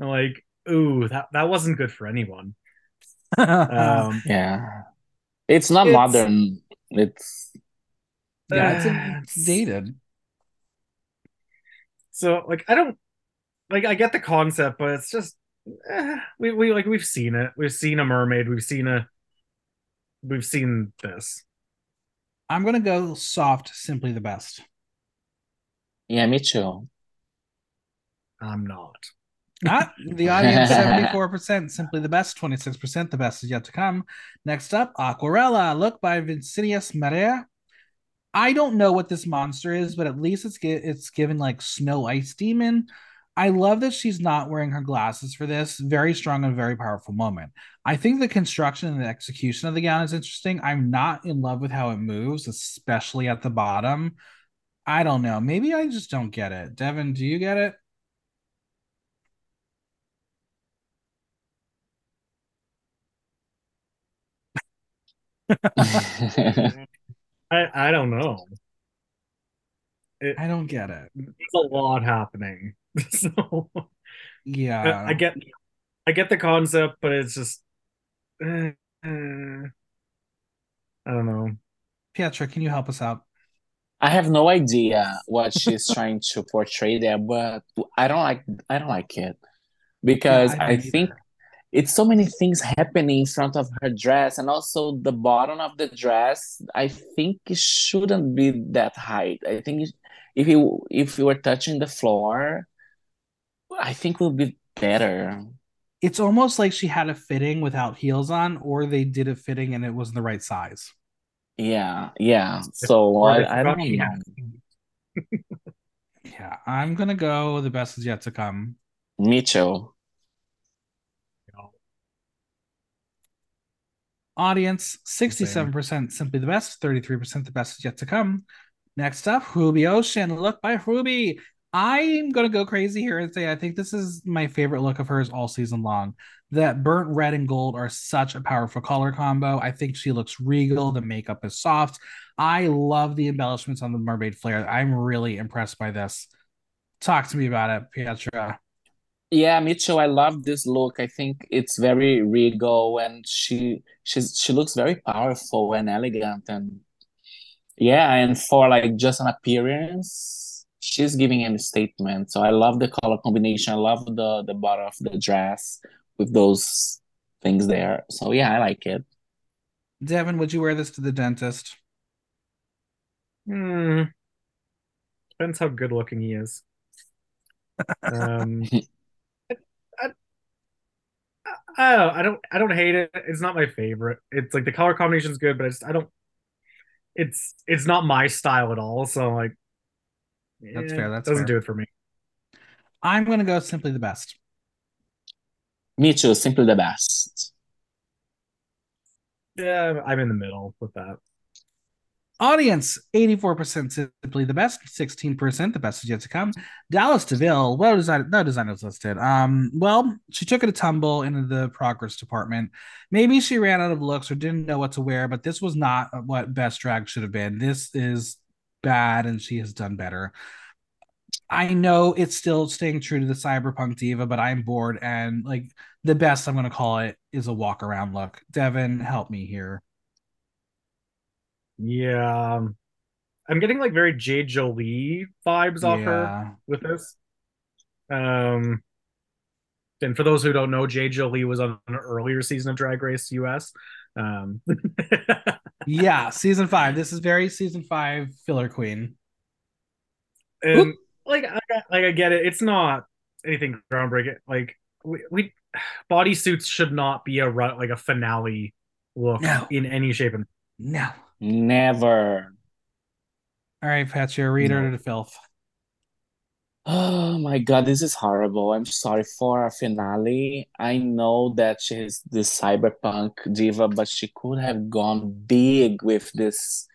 I'm like, ooh, that that wasn't good for anyone. [laughs] Um yeah, it's not It's- modern. It's yeah, it's, it's dated. So like I don't like I get the concept, but it's just eh, we we like we've seen it. We've seen a mermaid. We've seen a we've seen this. I'm gonna go soft, simply the best. yeah, me too. I'm not. Not the audience, 74%, [laughs] simply the best, 26%, the best is yet to come. Next up, Aquarela, look by Vincinius Maria. I don't know what this monster is, but at least it's gi- it's given like snow ice demon. I love that she's not wearing her glasses for this. Very strong and very powerful moment. I think the construction and the execution of the gown is interesting. I'm not in love with how it moves, especially at the bottom. I don't know. Maybe I just don't get it. Devin, do you get it? [laughs] [laughs] I I don't know. I don't get it. There's a lot happening. [laughs] So Yeah. I get I get the concept, but it's just eh, eh, I don't know. Pietra, can you help us out? I have no idea what she's [laughs] trying to portray there, but I don't like I don't like it because Yeah, I I think either. It's so many things happening in front of her dress and also the bottom of the dress. I think it shouldn't be that height. I think if you if you were touching the floor, I think it would be better. It's almost like she had a fitting without heels on, or they did a fitting and it wasn't the right size. Yeah, yeah. So Or I, I don't know. [laughs] Yeah, I'm gonna go. The best is yet to come. Me Audience 67% simply the best, 33% the best is yet to come. Next up, Ruby Ocean. Look by Ruby. I'm gonna go crazy here and say I think this is my favorite look of hers all season long. That burnt red and gold are such a powerful color combo. I think she looks regal. The makeup is soft. I love the embellishments on the mermaid flare. I'm really impressed by this. Talk to me about it, Pietra. Yeah, me too. I love this look. I think it's very regal and she she's she looks very powerful and elegant and yeah, and for like just an appearance, she's giving a statement. So I love the color combination. I love the the bottom of the dress with those things there. So yeah, I like it. Devin, would you wear this to the dentist? Hmm. Depends how good looking he is. [laughs] Um, I, I, I, don't, I don't, I don't hate it. It's not my favorite. It's like the color combination is good, but I just, I don't. It's, it's not my style at all. So like, that's eh, fair. That doesn't fair. do it for me. I'm gonna go simply the best. Me too. Simply the best. Yeah, I'm in the middle with that. Audience 84% simply the best, 16% the best is yet to come. Dallas DeVille, well designed, no designers listed. Um, well, she took it a tumble into the progress department. Maybe she ran out of looks or didn't know what to wear, but this was not what best drag should have been. This is bad, and she has done better. I know it's still staying true to the cyberpunk diva, but I'm bored and like the best I'm gonna call it is a walk around look. Devin, help me here. Yeah. um, I'm getting like very Jade Jolie vibes off her with this. Um, and for those who don't know, Jade Jolie was on an earlier season of Drag Race US. Um, [laughs] Yeah, season five. This is very season five filler queen. and like I, like I get it. It's not anything groundbreaking. Like we, we bodysuits should not be a run like a finale look No. in any shape and No. Never. All right, Pietra, read her No. to filth. [gasps] Oh my God, this is horrible. I'm sorry for our finale. I know that she's the cyberpunk diva, but she could have gone big with this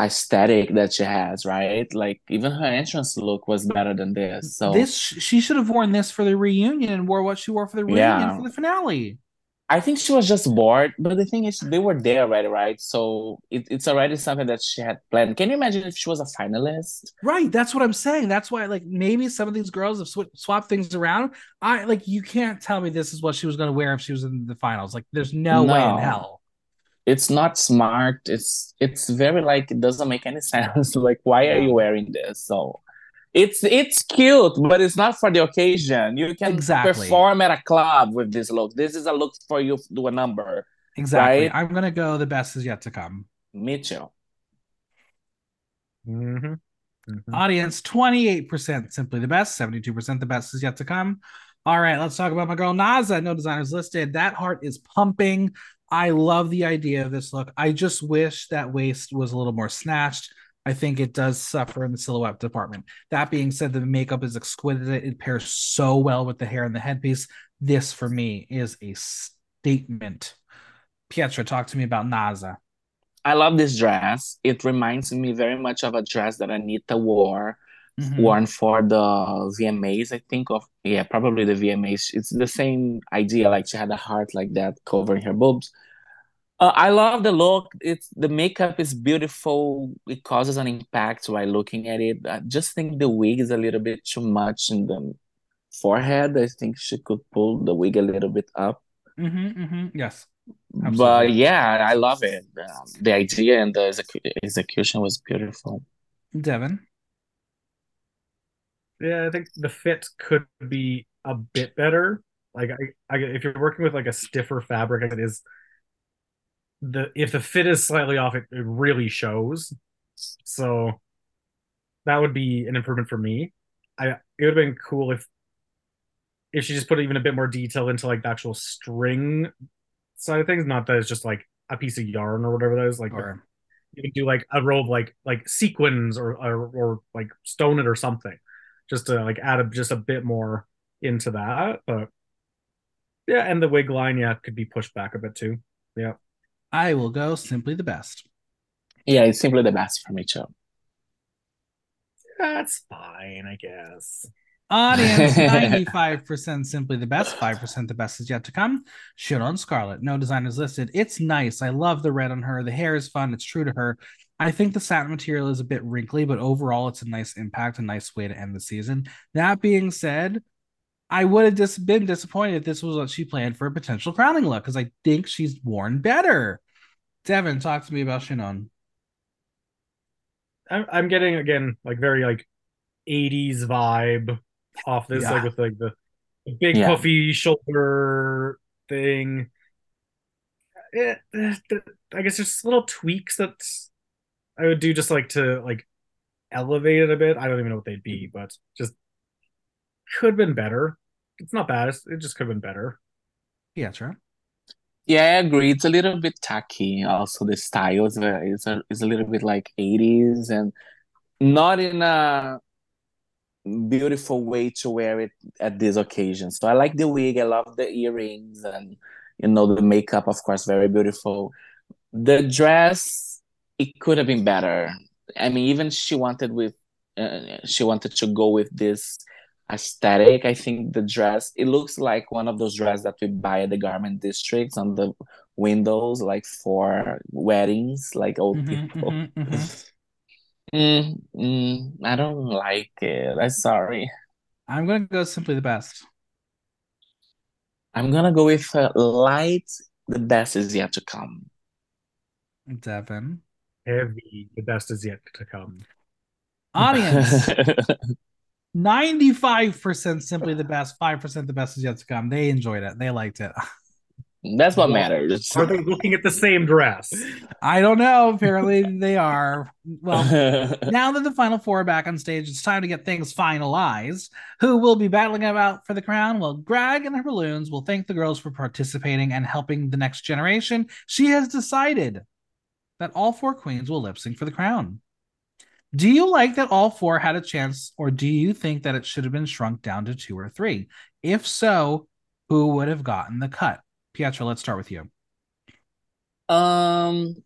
aesthetic that she has, right? Like even her entrance look was better than this. So This she should have worn this for the reunion and wore what she wore for the reunion Yeah. for the finale. I think she was just bored, but the thing is, they were there already, right? So it, it's already something that she had planned. Can you imagine if she was a finalist? Right, that's what I'm saying. That's why, like, maybe some of these girls have sw- swapped things around. I like, you can't tell me this is what she was going to wear if she was in the finals. Like, there's no, way in hell. It's not smart. It's it's very like it doesn't make any [laughs] sense. Like, why are you wearing this? So it's it's cute, but it's not for the occasion. You can Exactly. perform at a club with this look. This is a look for you to do a number. Exactly. Right? I'm gonna go. The best is yet to come. Mitchell. Mhm. Mhm. Audience 28% simply the best, 72% the best is yet to come. All right, let's talk about my girl Naza. No designers listed. That heart is pumping. I love the idea of this look. I just wish that waist was a little more snatched. I think it does suffer in the silhouette department. That being said, the makeup is exquisite. It pairs so well with the hair and the headpiece. This, for me, is a statement. Pietra, talk to me about Naza. I love this dress. It reminds me very much of a dress that Anitta wore, Mhm. worn for the VMAs, I think of. Yeah, probably the VMAs. It's the same idea. Like she had a heart like that covering her boobs. Uh, I love the look. It's the makeup is beautiful. It causes an impact while looking at it. I just think the wig is a little bit too much in the forehead. I think she could pull the wig a little bit up. Mhm, mhm. Yes. But yeah, I love it. Um, the idea and the execu- execution was beautiful. Devin. Yeah, I think the fit could be a bit better. Like I, I if you're working with like a stiffer fabric, it is the if the fit is slightly off, it, it really shows. So that would be an improvement for me. I it would have been cool if if she just put even a bit more detail into like the actual string side of things, not that it's just like a piece of yarn or whatever that is. Like you can do like a row of like like sequins or or, or like stone it or something just to like add a, just a bit more into that but yeah and the wig line yeah could be pushed back a bit too yeah I will go simply the best. Yeah, it's simply the best for me too. That's fine, I guess. Audience [laughs] 95% simply the best, 5% the best is yet to come. Shannon Skarllet. No designers listed. It's nice. I love the red on her. The hair is fun. It's true to her. I think the satin material is a bit wrinkly, but overall, it's a nice impact, a nice way to end the season. That being said, I would have just been disappointed if this was what she planned for a potential crowning look because I think she's worn better. Devin, talk to me about Shannon. I'm, I'm getting again like very like 80s vibe off this, Yeah. like with like the, the big Yeah. puffy shoulder thing. Th- I guess there's little tweaks that I would do just like to like elevate it a bit. I don't even know what they'd be, but just could have been better. It's not bad. It's, it just could have been better. Yeah, true. Yeah, I agree. It's a little bit tacky. Also, the style is a, is a, is a little bit like 80s and not in a beautiful way to wear it at this occasion. So I like the wig. I love the earrings and, you know, the makeup, of course, very beautiful. The dress, it could have been better. I mean, even she wanted with, uh, she wanted to go with this aesthetic. I think the dress, it looks like one of those dresses that we buy at the garment districts on the windows, like for weddings, like old Mhm, people. mhm, mhm. Mm, mm, I don't like it. I'm sorry. I'm gonna go simply the best. I'm gonna go with uh, light. The best is yet to come. Devin. Heavy. The best is yet to come. Audience [laughs] 95% simply the best, 5% the best is yet to come. They enjoyed it. They liked it. [laughs] That's what matters. Are they looking at the same dress? I don't know. Apparently they are. Well, [laughs] now that the final four are back on stage, it's time to get things finalized. Who will be battling about for the crown? Well, Grag and her balloons will thank the girls for participating and helping the next generation. She has decided that all four queens will lip sync for the crown. Do you like that all four had a chance, or do you think that it should have been shrunk down to two or three? If so, who would have gotten the cut? Pietra, let's start with you. Um,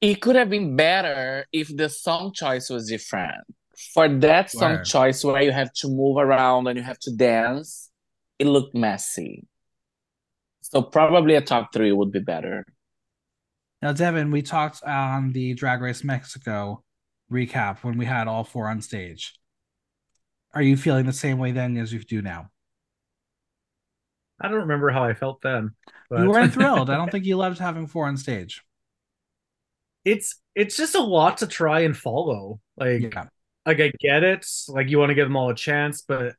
it could have been better if the song choice was different. For that song choice where you have to move around and you have to dance, it looked messy. So probably a top three would be better. Now, Devin, we talked on the Drag Race Mexico recap when we had all four on stage. Are you feeling the same way then as you do now? I don't remember how I felt then. But You [laughs] weren't thrilled. I don't think you loved having four on stage. it's it's just a lot to try and follow. Like Yeah. like I get it. Like you want to give them all a chance, but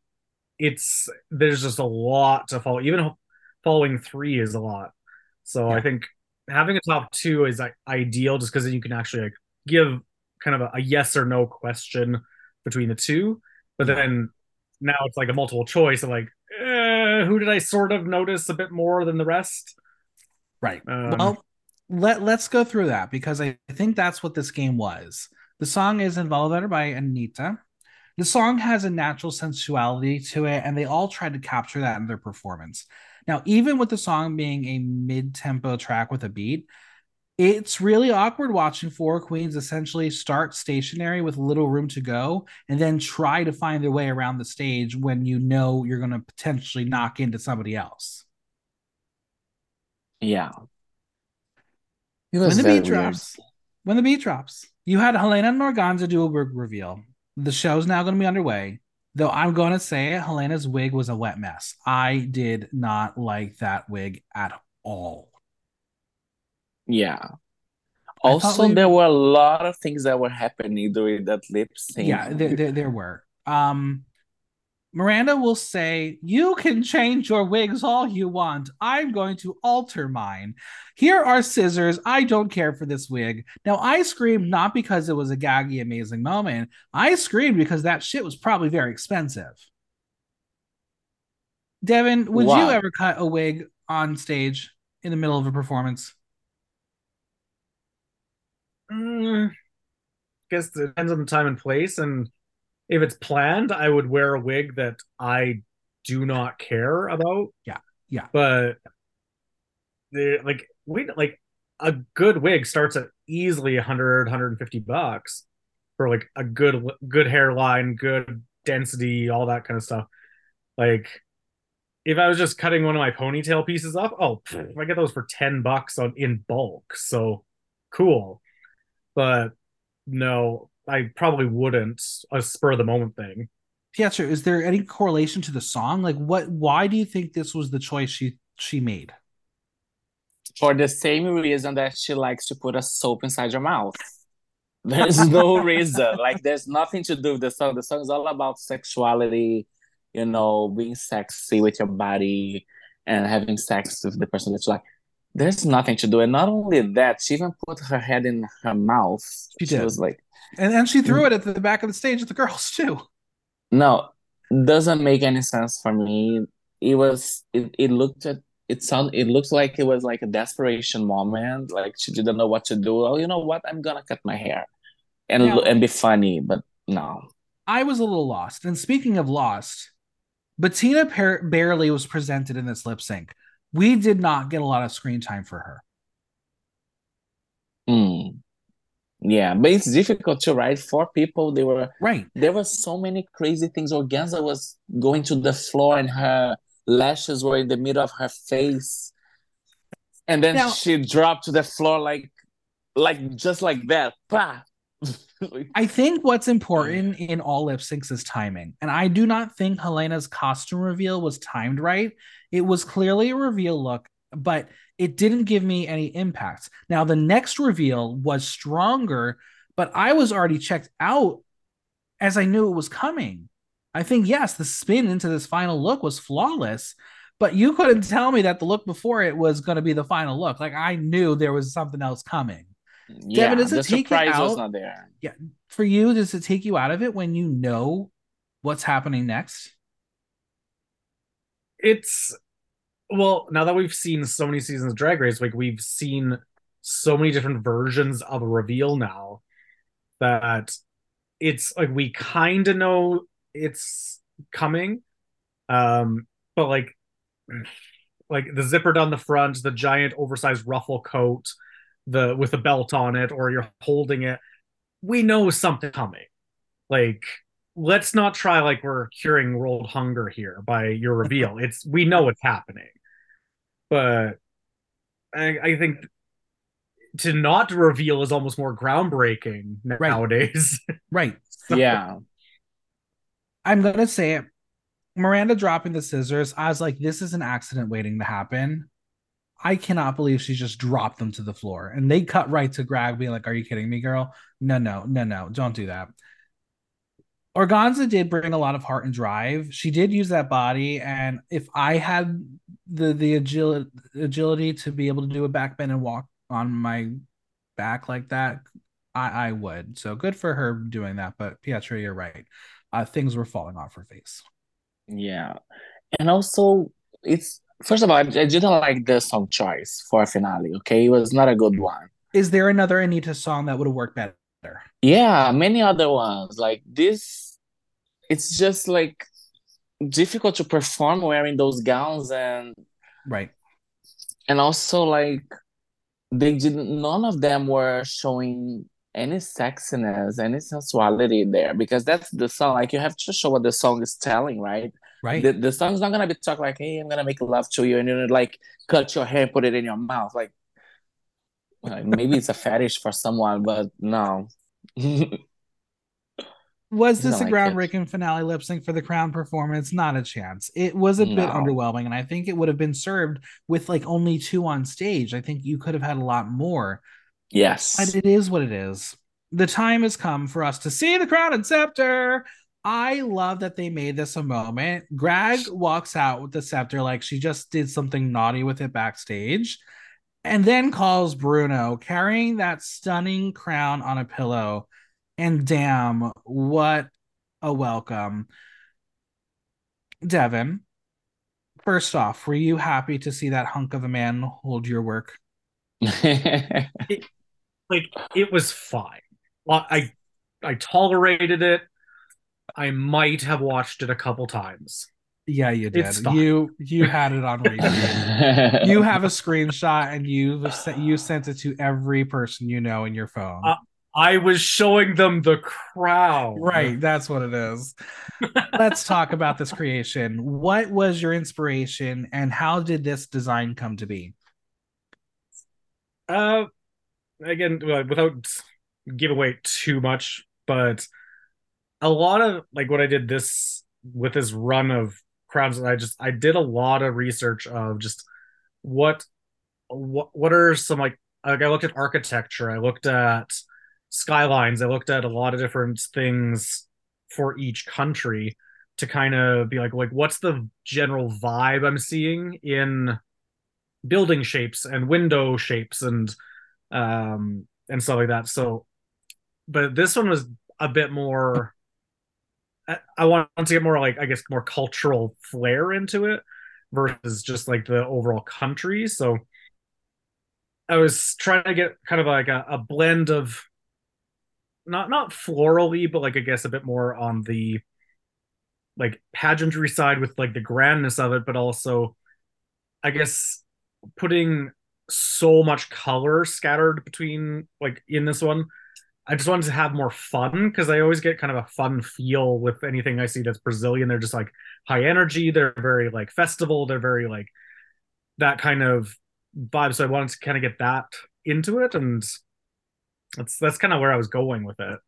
it's there's just a lot to follow. Even following three is a lot. So Yeah. I think having a top two is like ideal, just because then you can actually like give kind of a, a yes or no question between the two. But then now it's like a multiple choice of like, eh, who did I sort of notice a bit more than the rest? Right. Um, well, let let's go through that because I think that's what this game was. The song is Envolver by Anitta. The song has a natural sensuality to it, and they all tried to capture that in their performance. Now, even with the song being a mid-tempo track with a beat, it's really awkward watching four queens essentially start stationary with little room to go and then try to find their way around the stage when you know you're going to potentially knock into somebody else. Yeah. It when was the very beat weird. drops, when the beat drops, you had Hellena and Organzza do a wig reveal. The show's now going to be underway. Though I'm going to say it, Hellena's wig was a wet mess. I did not like that wig at all. Yeah. I Also, we- there were a lot of things that were happening during that lip sync. Yeah, there, there, there were. Um, Miranda will say, You can change your wigs all you want. I'm going to alter mine. Here are scissors. I don't care for this wig. Now, I screamed not because it was a gaggy, amazing moment. I screamed because that shit was probably very expensive. Devin, would you ever cut a wig on stage in the middle of a performance? Mm, guess it depends on the time and place. And if it's planned, I would wear a wig that I do not care about. Yeah, yeah. But the like we like a good wig starts at easily 100 150 bucks for like a good good hairline good density all that kind of stuff like if i was just cutting one of my ponytail pieces off oh if i get those for 10 bucks on in bulk so cool but no i probably wouldn't a spur of the moment thing Pietra, is there any correlation to the song? Like, what? Why do you think this was the choice she she made? For the same reason that she likes to put a soap inside your mouth. [laughs] There's no reason. Like, there's nothing to do with the song. The song is all about sexuality, you know, being sexy with your body and having sex with the person that you like. There's nothing to do. And not only that, she even put her head in her mouth. She did. was like, And and she threw mm. it at the back of the stage with the girls [laughs] too. no, doesn't make any sense for me. It was, it, it looked at, it sound, it looked like it was like a desperation moment. Like she didn't know what to do. Oh, you know what? I'm gonna cut my hair and Now- and be funny. But no. I was a little lost. And speaking of lost, Betina par- barely was presented in this lip sync. We did not get a lot of screen time for her. Mm. Yeah, but it's difficult to write for people. They were Right. there were so many crazy things. Organzza was going to the floor and her lashes were in the middle of her face. And then Now- she dropped to the floor like like just like that. Pah. [laughs] I think what's important in all lip syncs is timing. And I do not think Hellena's costume reveal was timed right. It was clearly a reveal look, but it didn't give me any impact. Now, the next reveal was stronger, but I was already checked out as I knew it was coming. I think, yes, the spin into this final look was flawless, but you couldn't tell me that the look before it was going to be the final look. Like, I knew there was something else coming. yeah, does it the take was out? not there. Yeah, for you does it take you out of it when you know what's happening next it's well now that we've seen so many seasons of drag race like we've seen so many different versions of a reveal now that it's like we kind of know it's coming um but like [sighs] like the zipper down the front the giant oversized ruffle coat the with a belt on it or you're holding it we know something coming. Like let's not try like we're curing world hunger here by your reveal. [laughs] It's we know what's happening, but I, I think to not reveal is almost more groundbreaking nowadays. [laughs] right. So- Yeah. i'm gonna say it miranda dropping the scissors i was like this is an accident waiting to happen. I cannot believe she just dropped them to the floor. And they cut right to grag being like are you kidding me girl? No no no no. Don't do that Organzza did bring a lot of heart and drive. She did use that body, and if I had the the agility agility to be able to do a back bend and walk on my back like that, I I would. So good for her doing that. But Pietra, you're right. Uh, things were falling off her face. Yeah. And also it's first of all, I, I didn't like the song choice for a finale, okay? It was not a good one. Is there another Anitta song that would have worked better? Yeah, many other ones. Like this, it's just like difficult to perform wearing those gowns and Right. and also like they didn't none of them were showing any sexiness, any sensuality there because that's the song. Like you have to show what the song is telling, right? Right. The, the song's not gonna be talk like, hey, I'm gonna make love to you, and you're like cut your hair, put it in your mouth. Like, like, maybe it's a fetish for someone, but no. [laughs] Was this a it. groundbreaking finale lip sync for the crown performance? Not a chance. It was a bit underwhelming, and I think it would have been served with like only two on stage. I think you could have had a lot more. yes. But it is what it is. The time has come for us to see the crown and scepter. I love that they made this a moment. Grag walks out with the scepter like she just did something naughty with it backstage, and then calls Bruna carrying that stunning crown on a pillow. And damn, what a welcome. Devin, first off, were you happy to see that hunk of a man hold your work? [laughs] like it was fine. Well, I I tolerated it. I might have watched it a couple times. Yeah, you did. You you had it on repeat. [laughs] you have a screenshot and you you sent it to every person you know in your phone. Uh, I was showing them the crowd. Right, that's what it is. Let's talk about this creation. What was your inspiration and how did this design come to be? Uh again, without give away too much, but a lot of like what I did this with this run of crowns, I just I did a lot of research of just what what what are some like like I looked at architecture, I looked at skylines, I looked at a lot of different things for each country to kind of be like like what's the general vibe I'm seeing in building shapes and window shapes and um and stuff like that. So but this one was a bit more I want to get more like I guess more cultural flair into it versus just like the overall country. So I was trying to get kind of like a, a blend of not not florally, but like I guess a bit more on the like pageantry side with like the grandness of it, but also I guess putting so much color scattered between like in this one I just wanted to have more fun because I always get kind of a fun feel with anything I see that's Brazilian. They're just like high energy. They're very like festival. They're very like that kind of vibe. So I wanted to kind of get that into it, and that's that's kind of where I was going with it.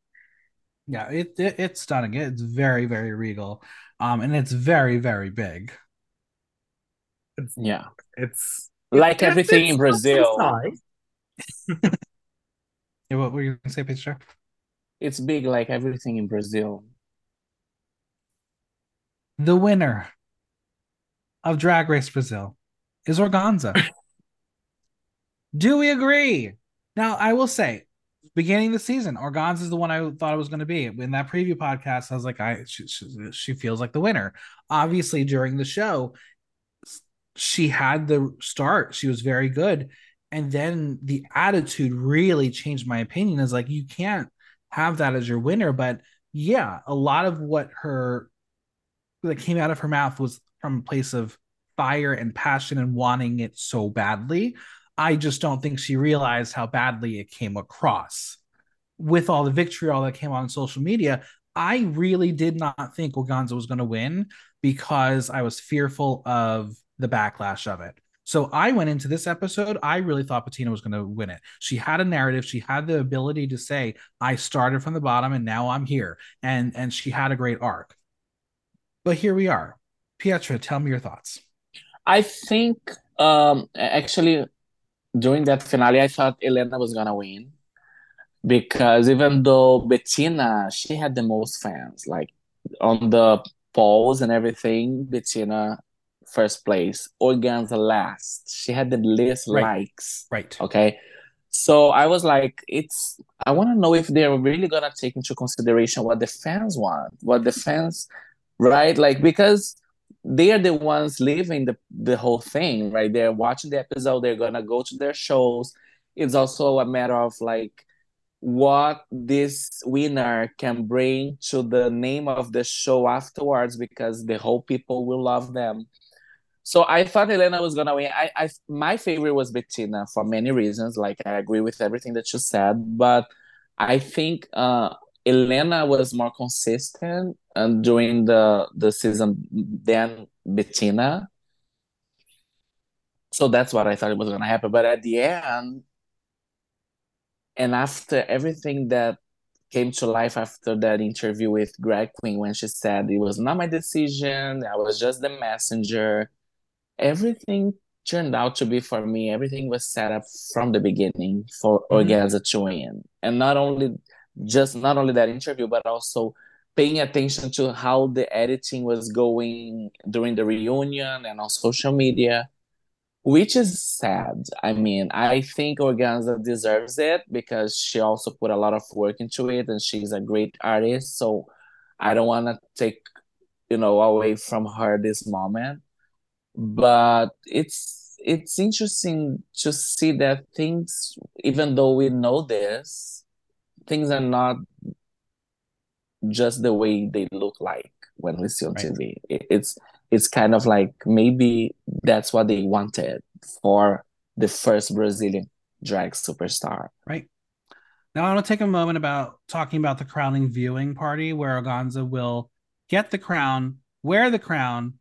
Yeah, it, it it's stunning. It's very very regal, um, and it's very very big. It's, yeah, it's like everything in Brazil. [laughs] Yeah, what were you gonna say, Pietra? It's big like everything in Brazil. The winner of Drag Race Brazil is Organzza. [laughs] Do we agree? Now, I will say, beginning of the season, Organzza is the one I thought it was going to be. In that preview podcast, I was like, I she, she, she feels like the winner. Obviously, during the show, she had the start. She was very good and then the attitude really changed my opinion. Is like you can't have that as your winner but yeah a lot of what her that came out of her mouth was from a place of fire and passion and wanting it so badly. I just don't think she realized how badly it came across. With all the vitriol that came on social media i really did not think organzza was going to win because i was fearful of the backlash of it so I went into this episode, I really thought Betina was going to win it. She had a narrative, she had the ability to say, I started from the bottom and now I'm here. And and she had a great arc. But here we are. Pietra, tell me your thoughts. I think um actually during that finale I thought Hellena was gonna win. Because even though Betina, she had the most fans, like on the polls and everything, Betina first place, Organzza last. She had the least right. likes. Right. Okay. So I was like, it's I want to know if they're really gonna take into consideration what the fans want, what the fans right? Like because they are the ones living the, the whole thing, right? They're watching the episode, they're gonna go to their shows. It's also a matter of like what this winner can bring to the name of the show afterwards because the whole people will love them so I thought Hellena was gonna win. I, I my favorite was Betina for many reasons. Like I agree with everything that you said, but I think uh, Hellena was more consistent um, during the the season than Betina. So that's what I thought it was gonna happen. But at the end, and after everything that came to life after that interview with Grag Queen when she said it was not my decision, I was just the messenger everything turned out to be for me everything was set up from the beginning for mm-hmm. organzza to win and not only just not only that interview but also paying attention to how the editing was going during the reunion and on social media which is sad. I mean i think organzza deserves it because she also put a lot of work into it and she's a great artist. So i don't want to take you know away from her this moment but it's it's interesting to see that things even though we know this things are not just the way they look like when we see on right. tv it's it's kind of like maybe that's what they wanted for the first Brazilian drag superstar. Right. Now I want to take a moment about talking about the crowning viewing party where Organzza will get the crown, wear the crown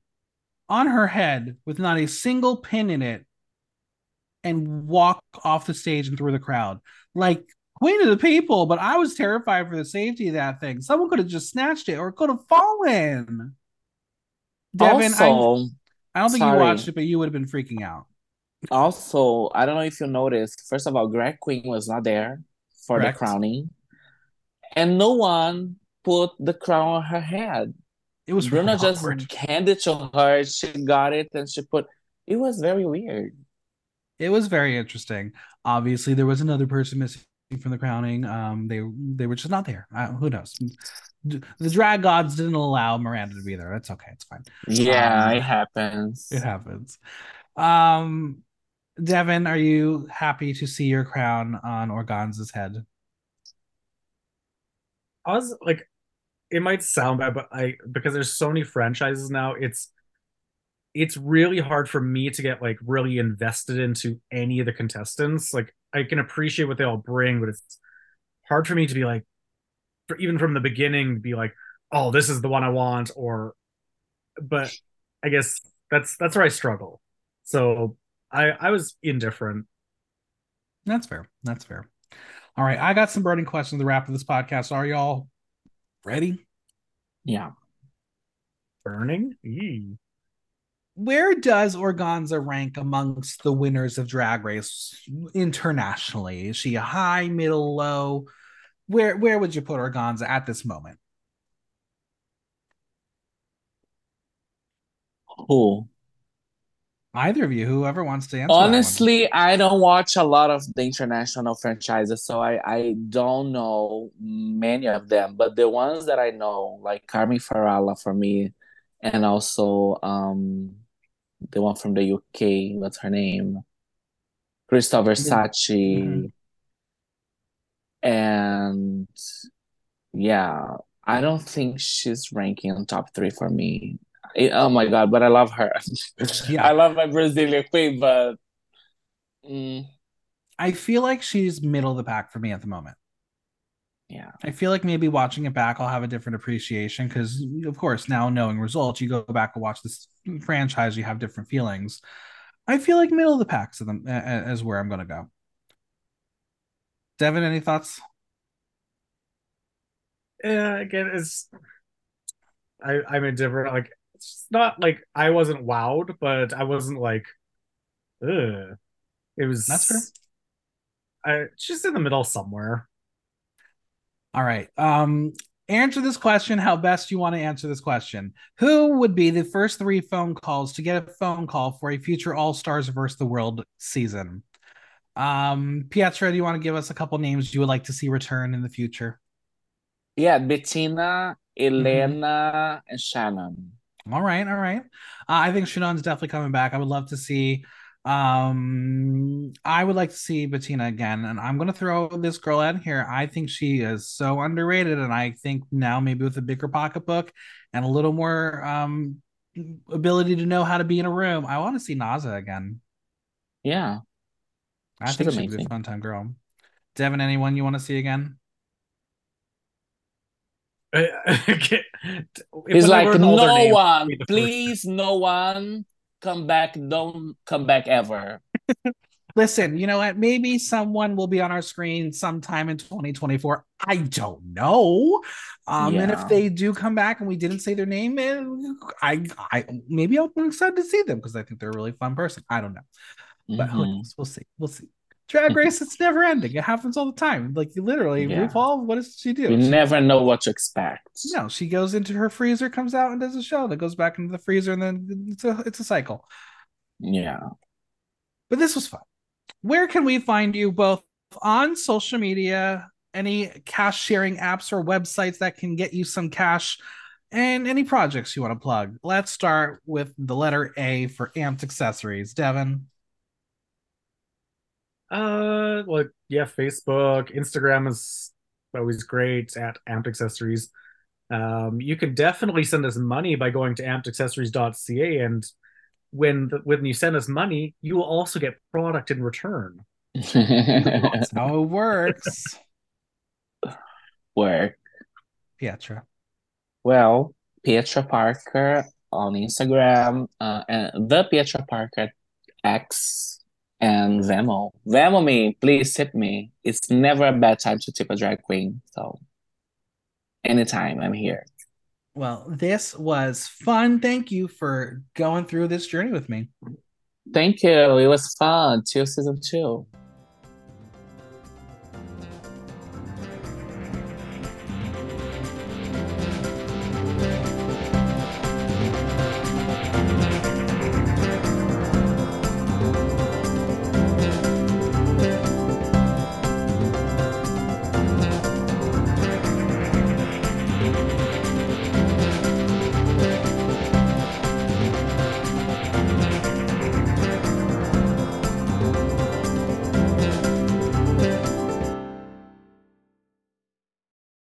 on her head with not a single pin in it, and walk off the stage and through the crowd. Like queen of the people, but I was terrified for the safety of that thing. Someone could have just snatched it or could have fallen. Devin, also, I, I don't think sorry. you watched it, but you would have been freaking out. also, I don't know if you noticed. First of all, Grag Queen was not there for Correct. the crowning, and no one put the crown on her head. It was Bruna really just awkward. handed it to her. She got it, and she put. It was very weird. It was very interesting. Obviously, there was another person missing from the crowning. Um, they they were just not there. Uh, who knows? The drag gods didn't allow Miranda to be there. That's okay. It's fine. Yeah, Um, it happens. It happens. Um, Devin, are you happy to see your crown on Organzza's head? I was like, it might sound bad, but I because there's so many franchises now, it's it's really hard for me to get like really invested into any of the contestants. Like I can appreciate what they all bring, but it's hard for me to be like, for even from the beginning, be like, oh, this is the one I want, or but I guess that's that's where I struggle. So I I was indifferent. That's fair. That's fair. All right, I got some burning questions to wrap up this podcast. Are y'all ready? Yeah. Burning? Eee. Where does Organzza rank amongst the winners of Drag Race internationally? Is she a high, middle, low? Where where would you put Organzza at this moment? Who? Either of you, whoever wants to answer. Honestly, I don't watch a lot of the international franchises, so I, I don't know many of them. But the ones that I know, like Carmen Farala for me, and also um the one from the UK, what's her name? Crystal Versace. Mhm. And yeah, I don't think she's ranking on top three for me. Eh, oh my God, but I love her. [laughs] Yeah. I love my Brazilian queen, but mm, I feel like she's middle of the pack for me at the moment. yeah. I feel like maybe watching it back, I'll have a different appreciation because, of course, now knowing results, you go back and watch this franchise, you have different feelings. I feel like middle of the pack to them uh, is where I'm going to go. Devin, any thoughts? yeah again it's i i'm indifferent like it's not like i wasn't wowed but i wasn't like Ugh. it was That's fair. i just in the middle somewhere All right. Um, answer this question how best you want to answer this question. Who would be the first three phone calls to get a phone call for a future All Stars versus the World season? Um, Pietra, do you want to give us a couple names you would like to see return in the future? Yeah, Betina, Hellena, and Shannon. All right, all right. Uh, I think Shannon's definitely coming back. I would love to see. Um, I would like to see Betina again, and I'm gonna throw this girl in here. I think she is so underrated, and I think now maybe with a bigger pocketbook and a little more um ability to know how to be in a room, I want to see Naza again. Yeah. I She's think she'd be a fun time girl. Devin, anyone you want to see again? It's It's like no one, be the first. please, no one come back. Don't come back ever. [laughs] Listen, you know what? Maybe someone will be on our screen sometime in 2024. I don't know. Um, and if they do come back and we didn't say their name, eh, I, I maybe I'm excited to see them because I think they're a really fun person. I don't know, but who Mhm. knows? We'll see. We'll see. Drag race, it's never ending. It happens all the time. Like you literally, Yeah. RuPaul, what does she do? You She- never know what to expect. no, she goes into her freezer, comes out, and does a show that goes back into the freezer, and then it's a it's a cycle. Yeah. But this was fun. Where can we find you both on social media? Any cash sharing apps or websites that can get you some cash, and any projects you want to plug? Let's start with the letter A for Amped Accessories. Devin. Uh, well, yeah, Facebook, Instagram is always great at Amped Accessories. Um, you can definitely send us money by going to ampedaccessories.ca, and when the, when you send us money, you will also get product in return. That's [laughs] how it works. Work. Pietra. Well, Pietra Parker on Instagram, uh, and the Pietra Parker X and Venmo. Venmo me, please tip me. It's never a bad time to tip a drag queen. So anytime I'm here. Well, this was fun. Thank you for going through this journey with me. Thank you. It was fun. Till season two.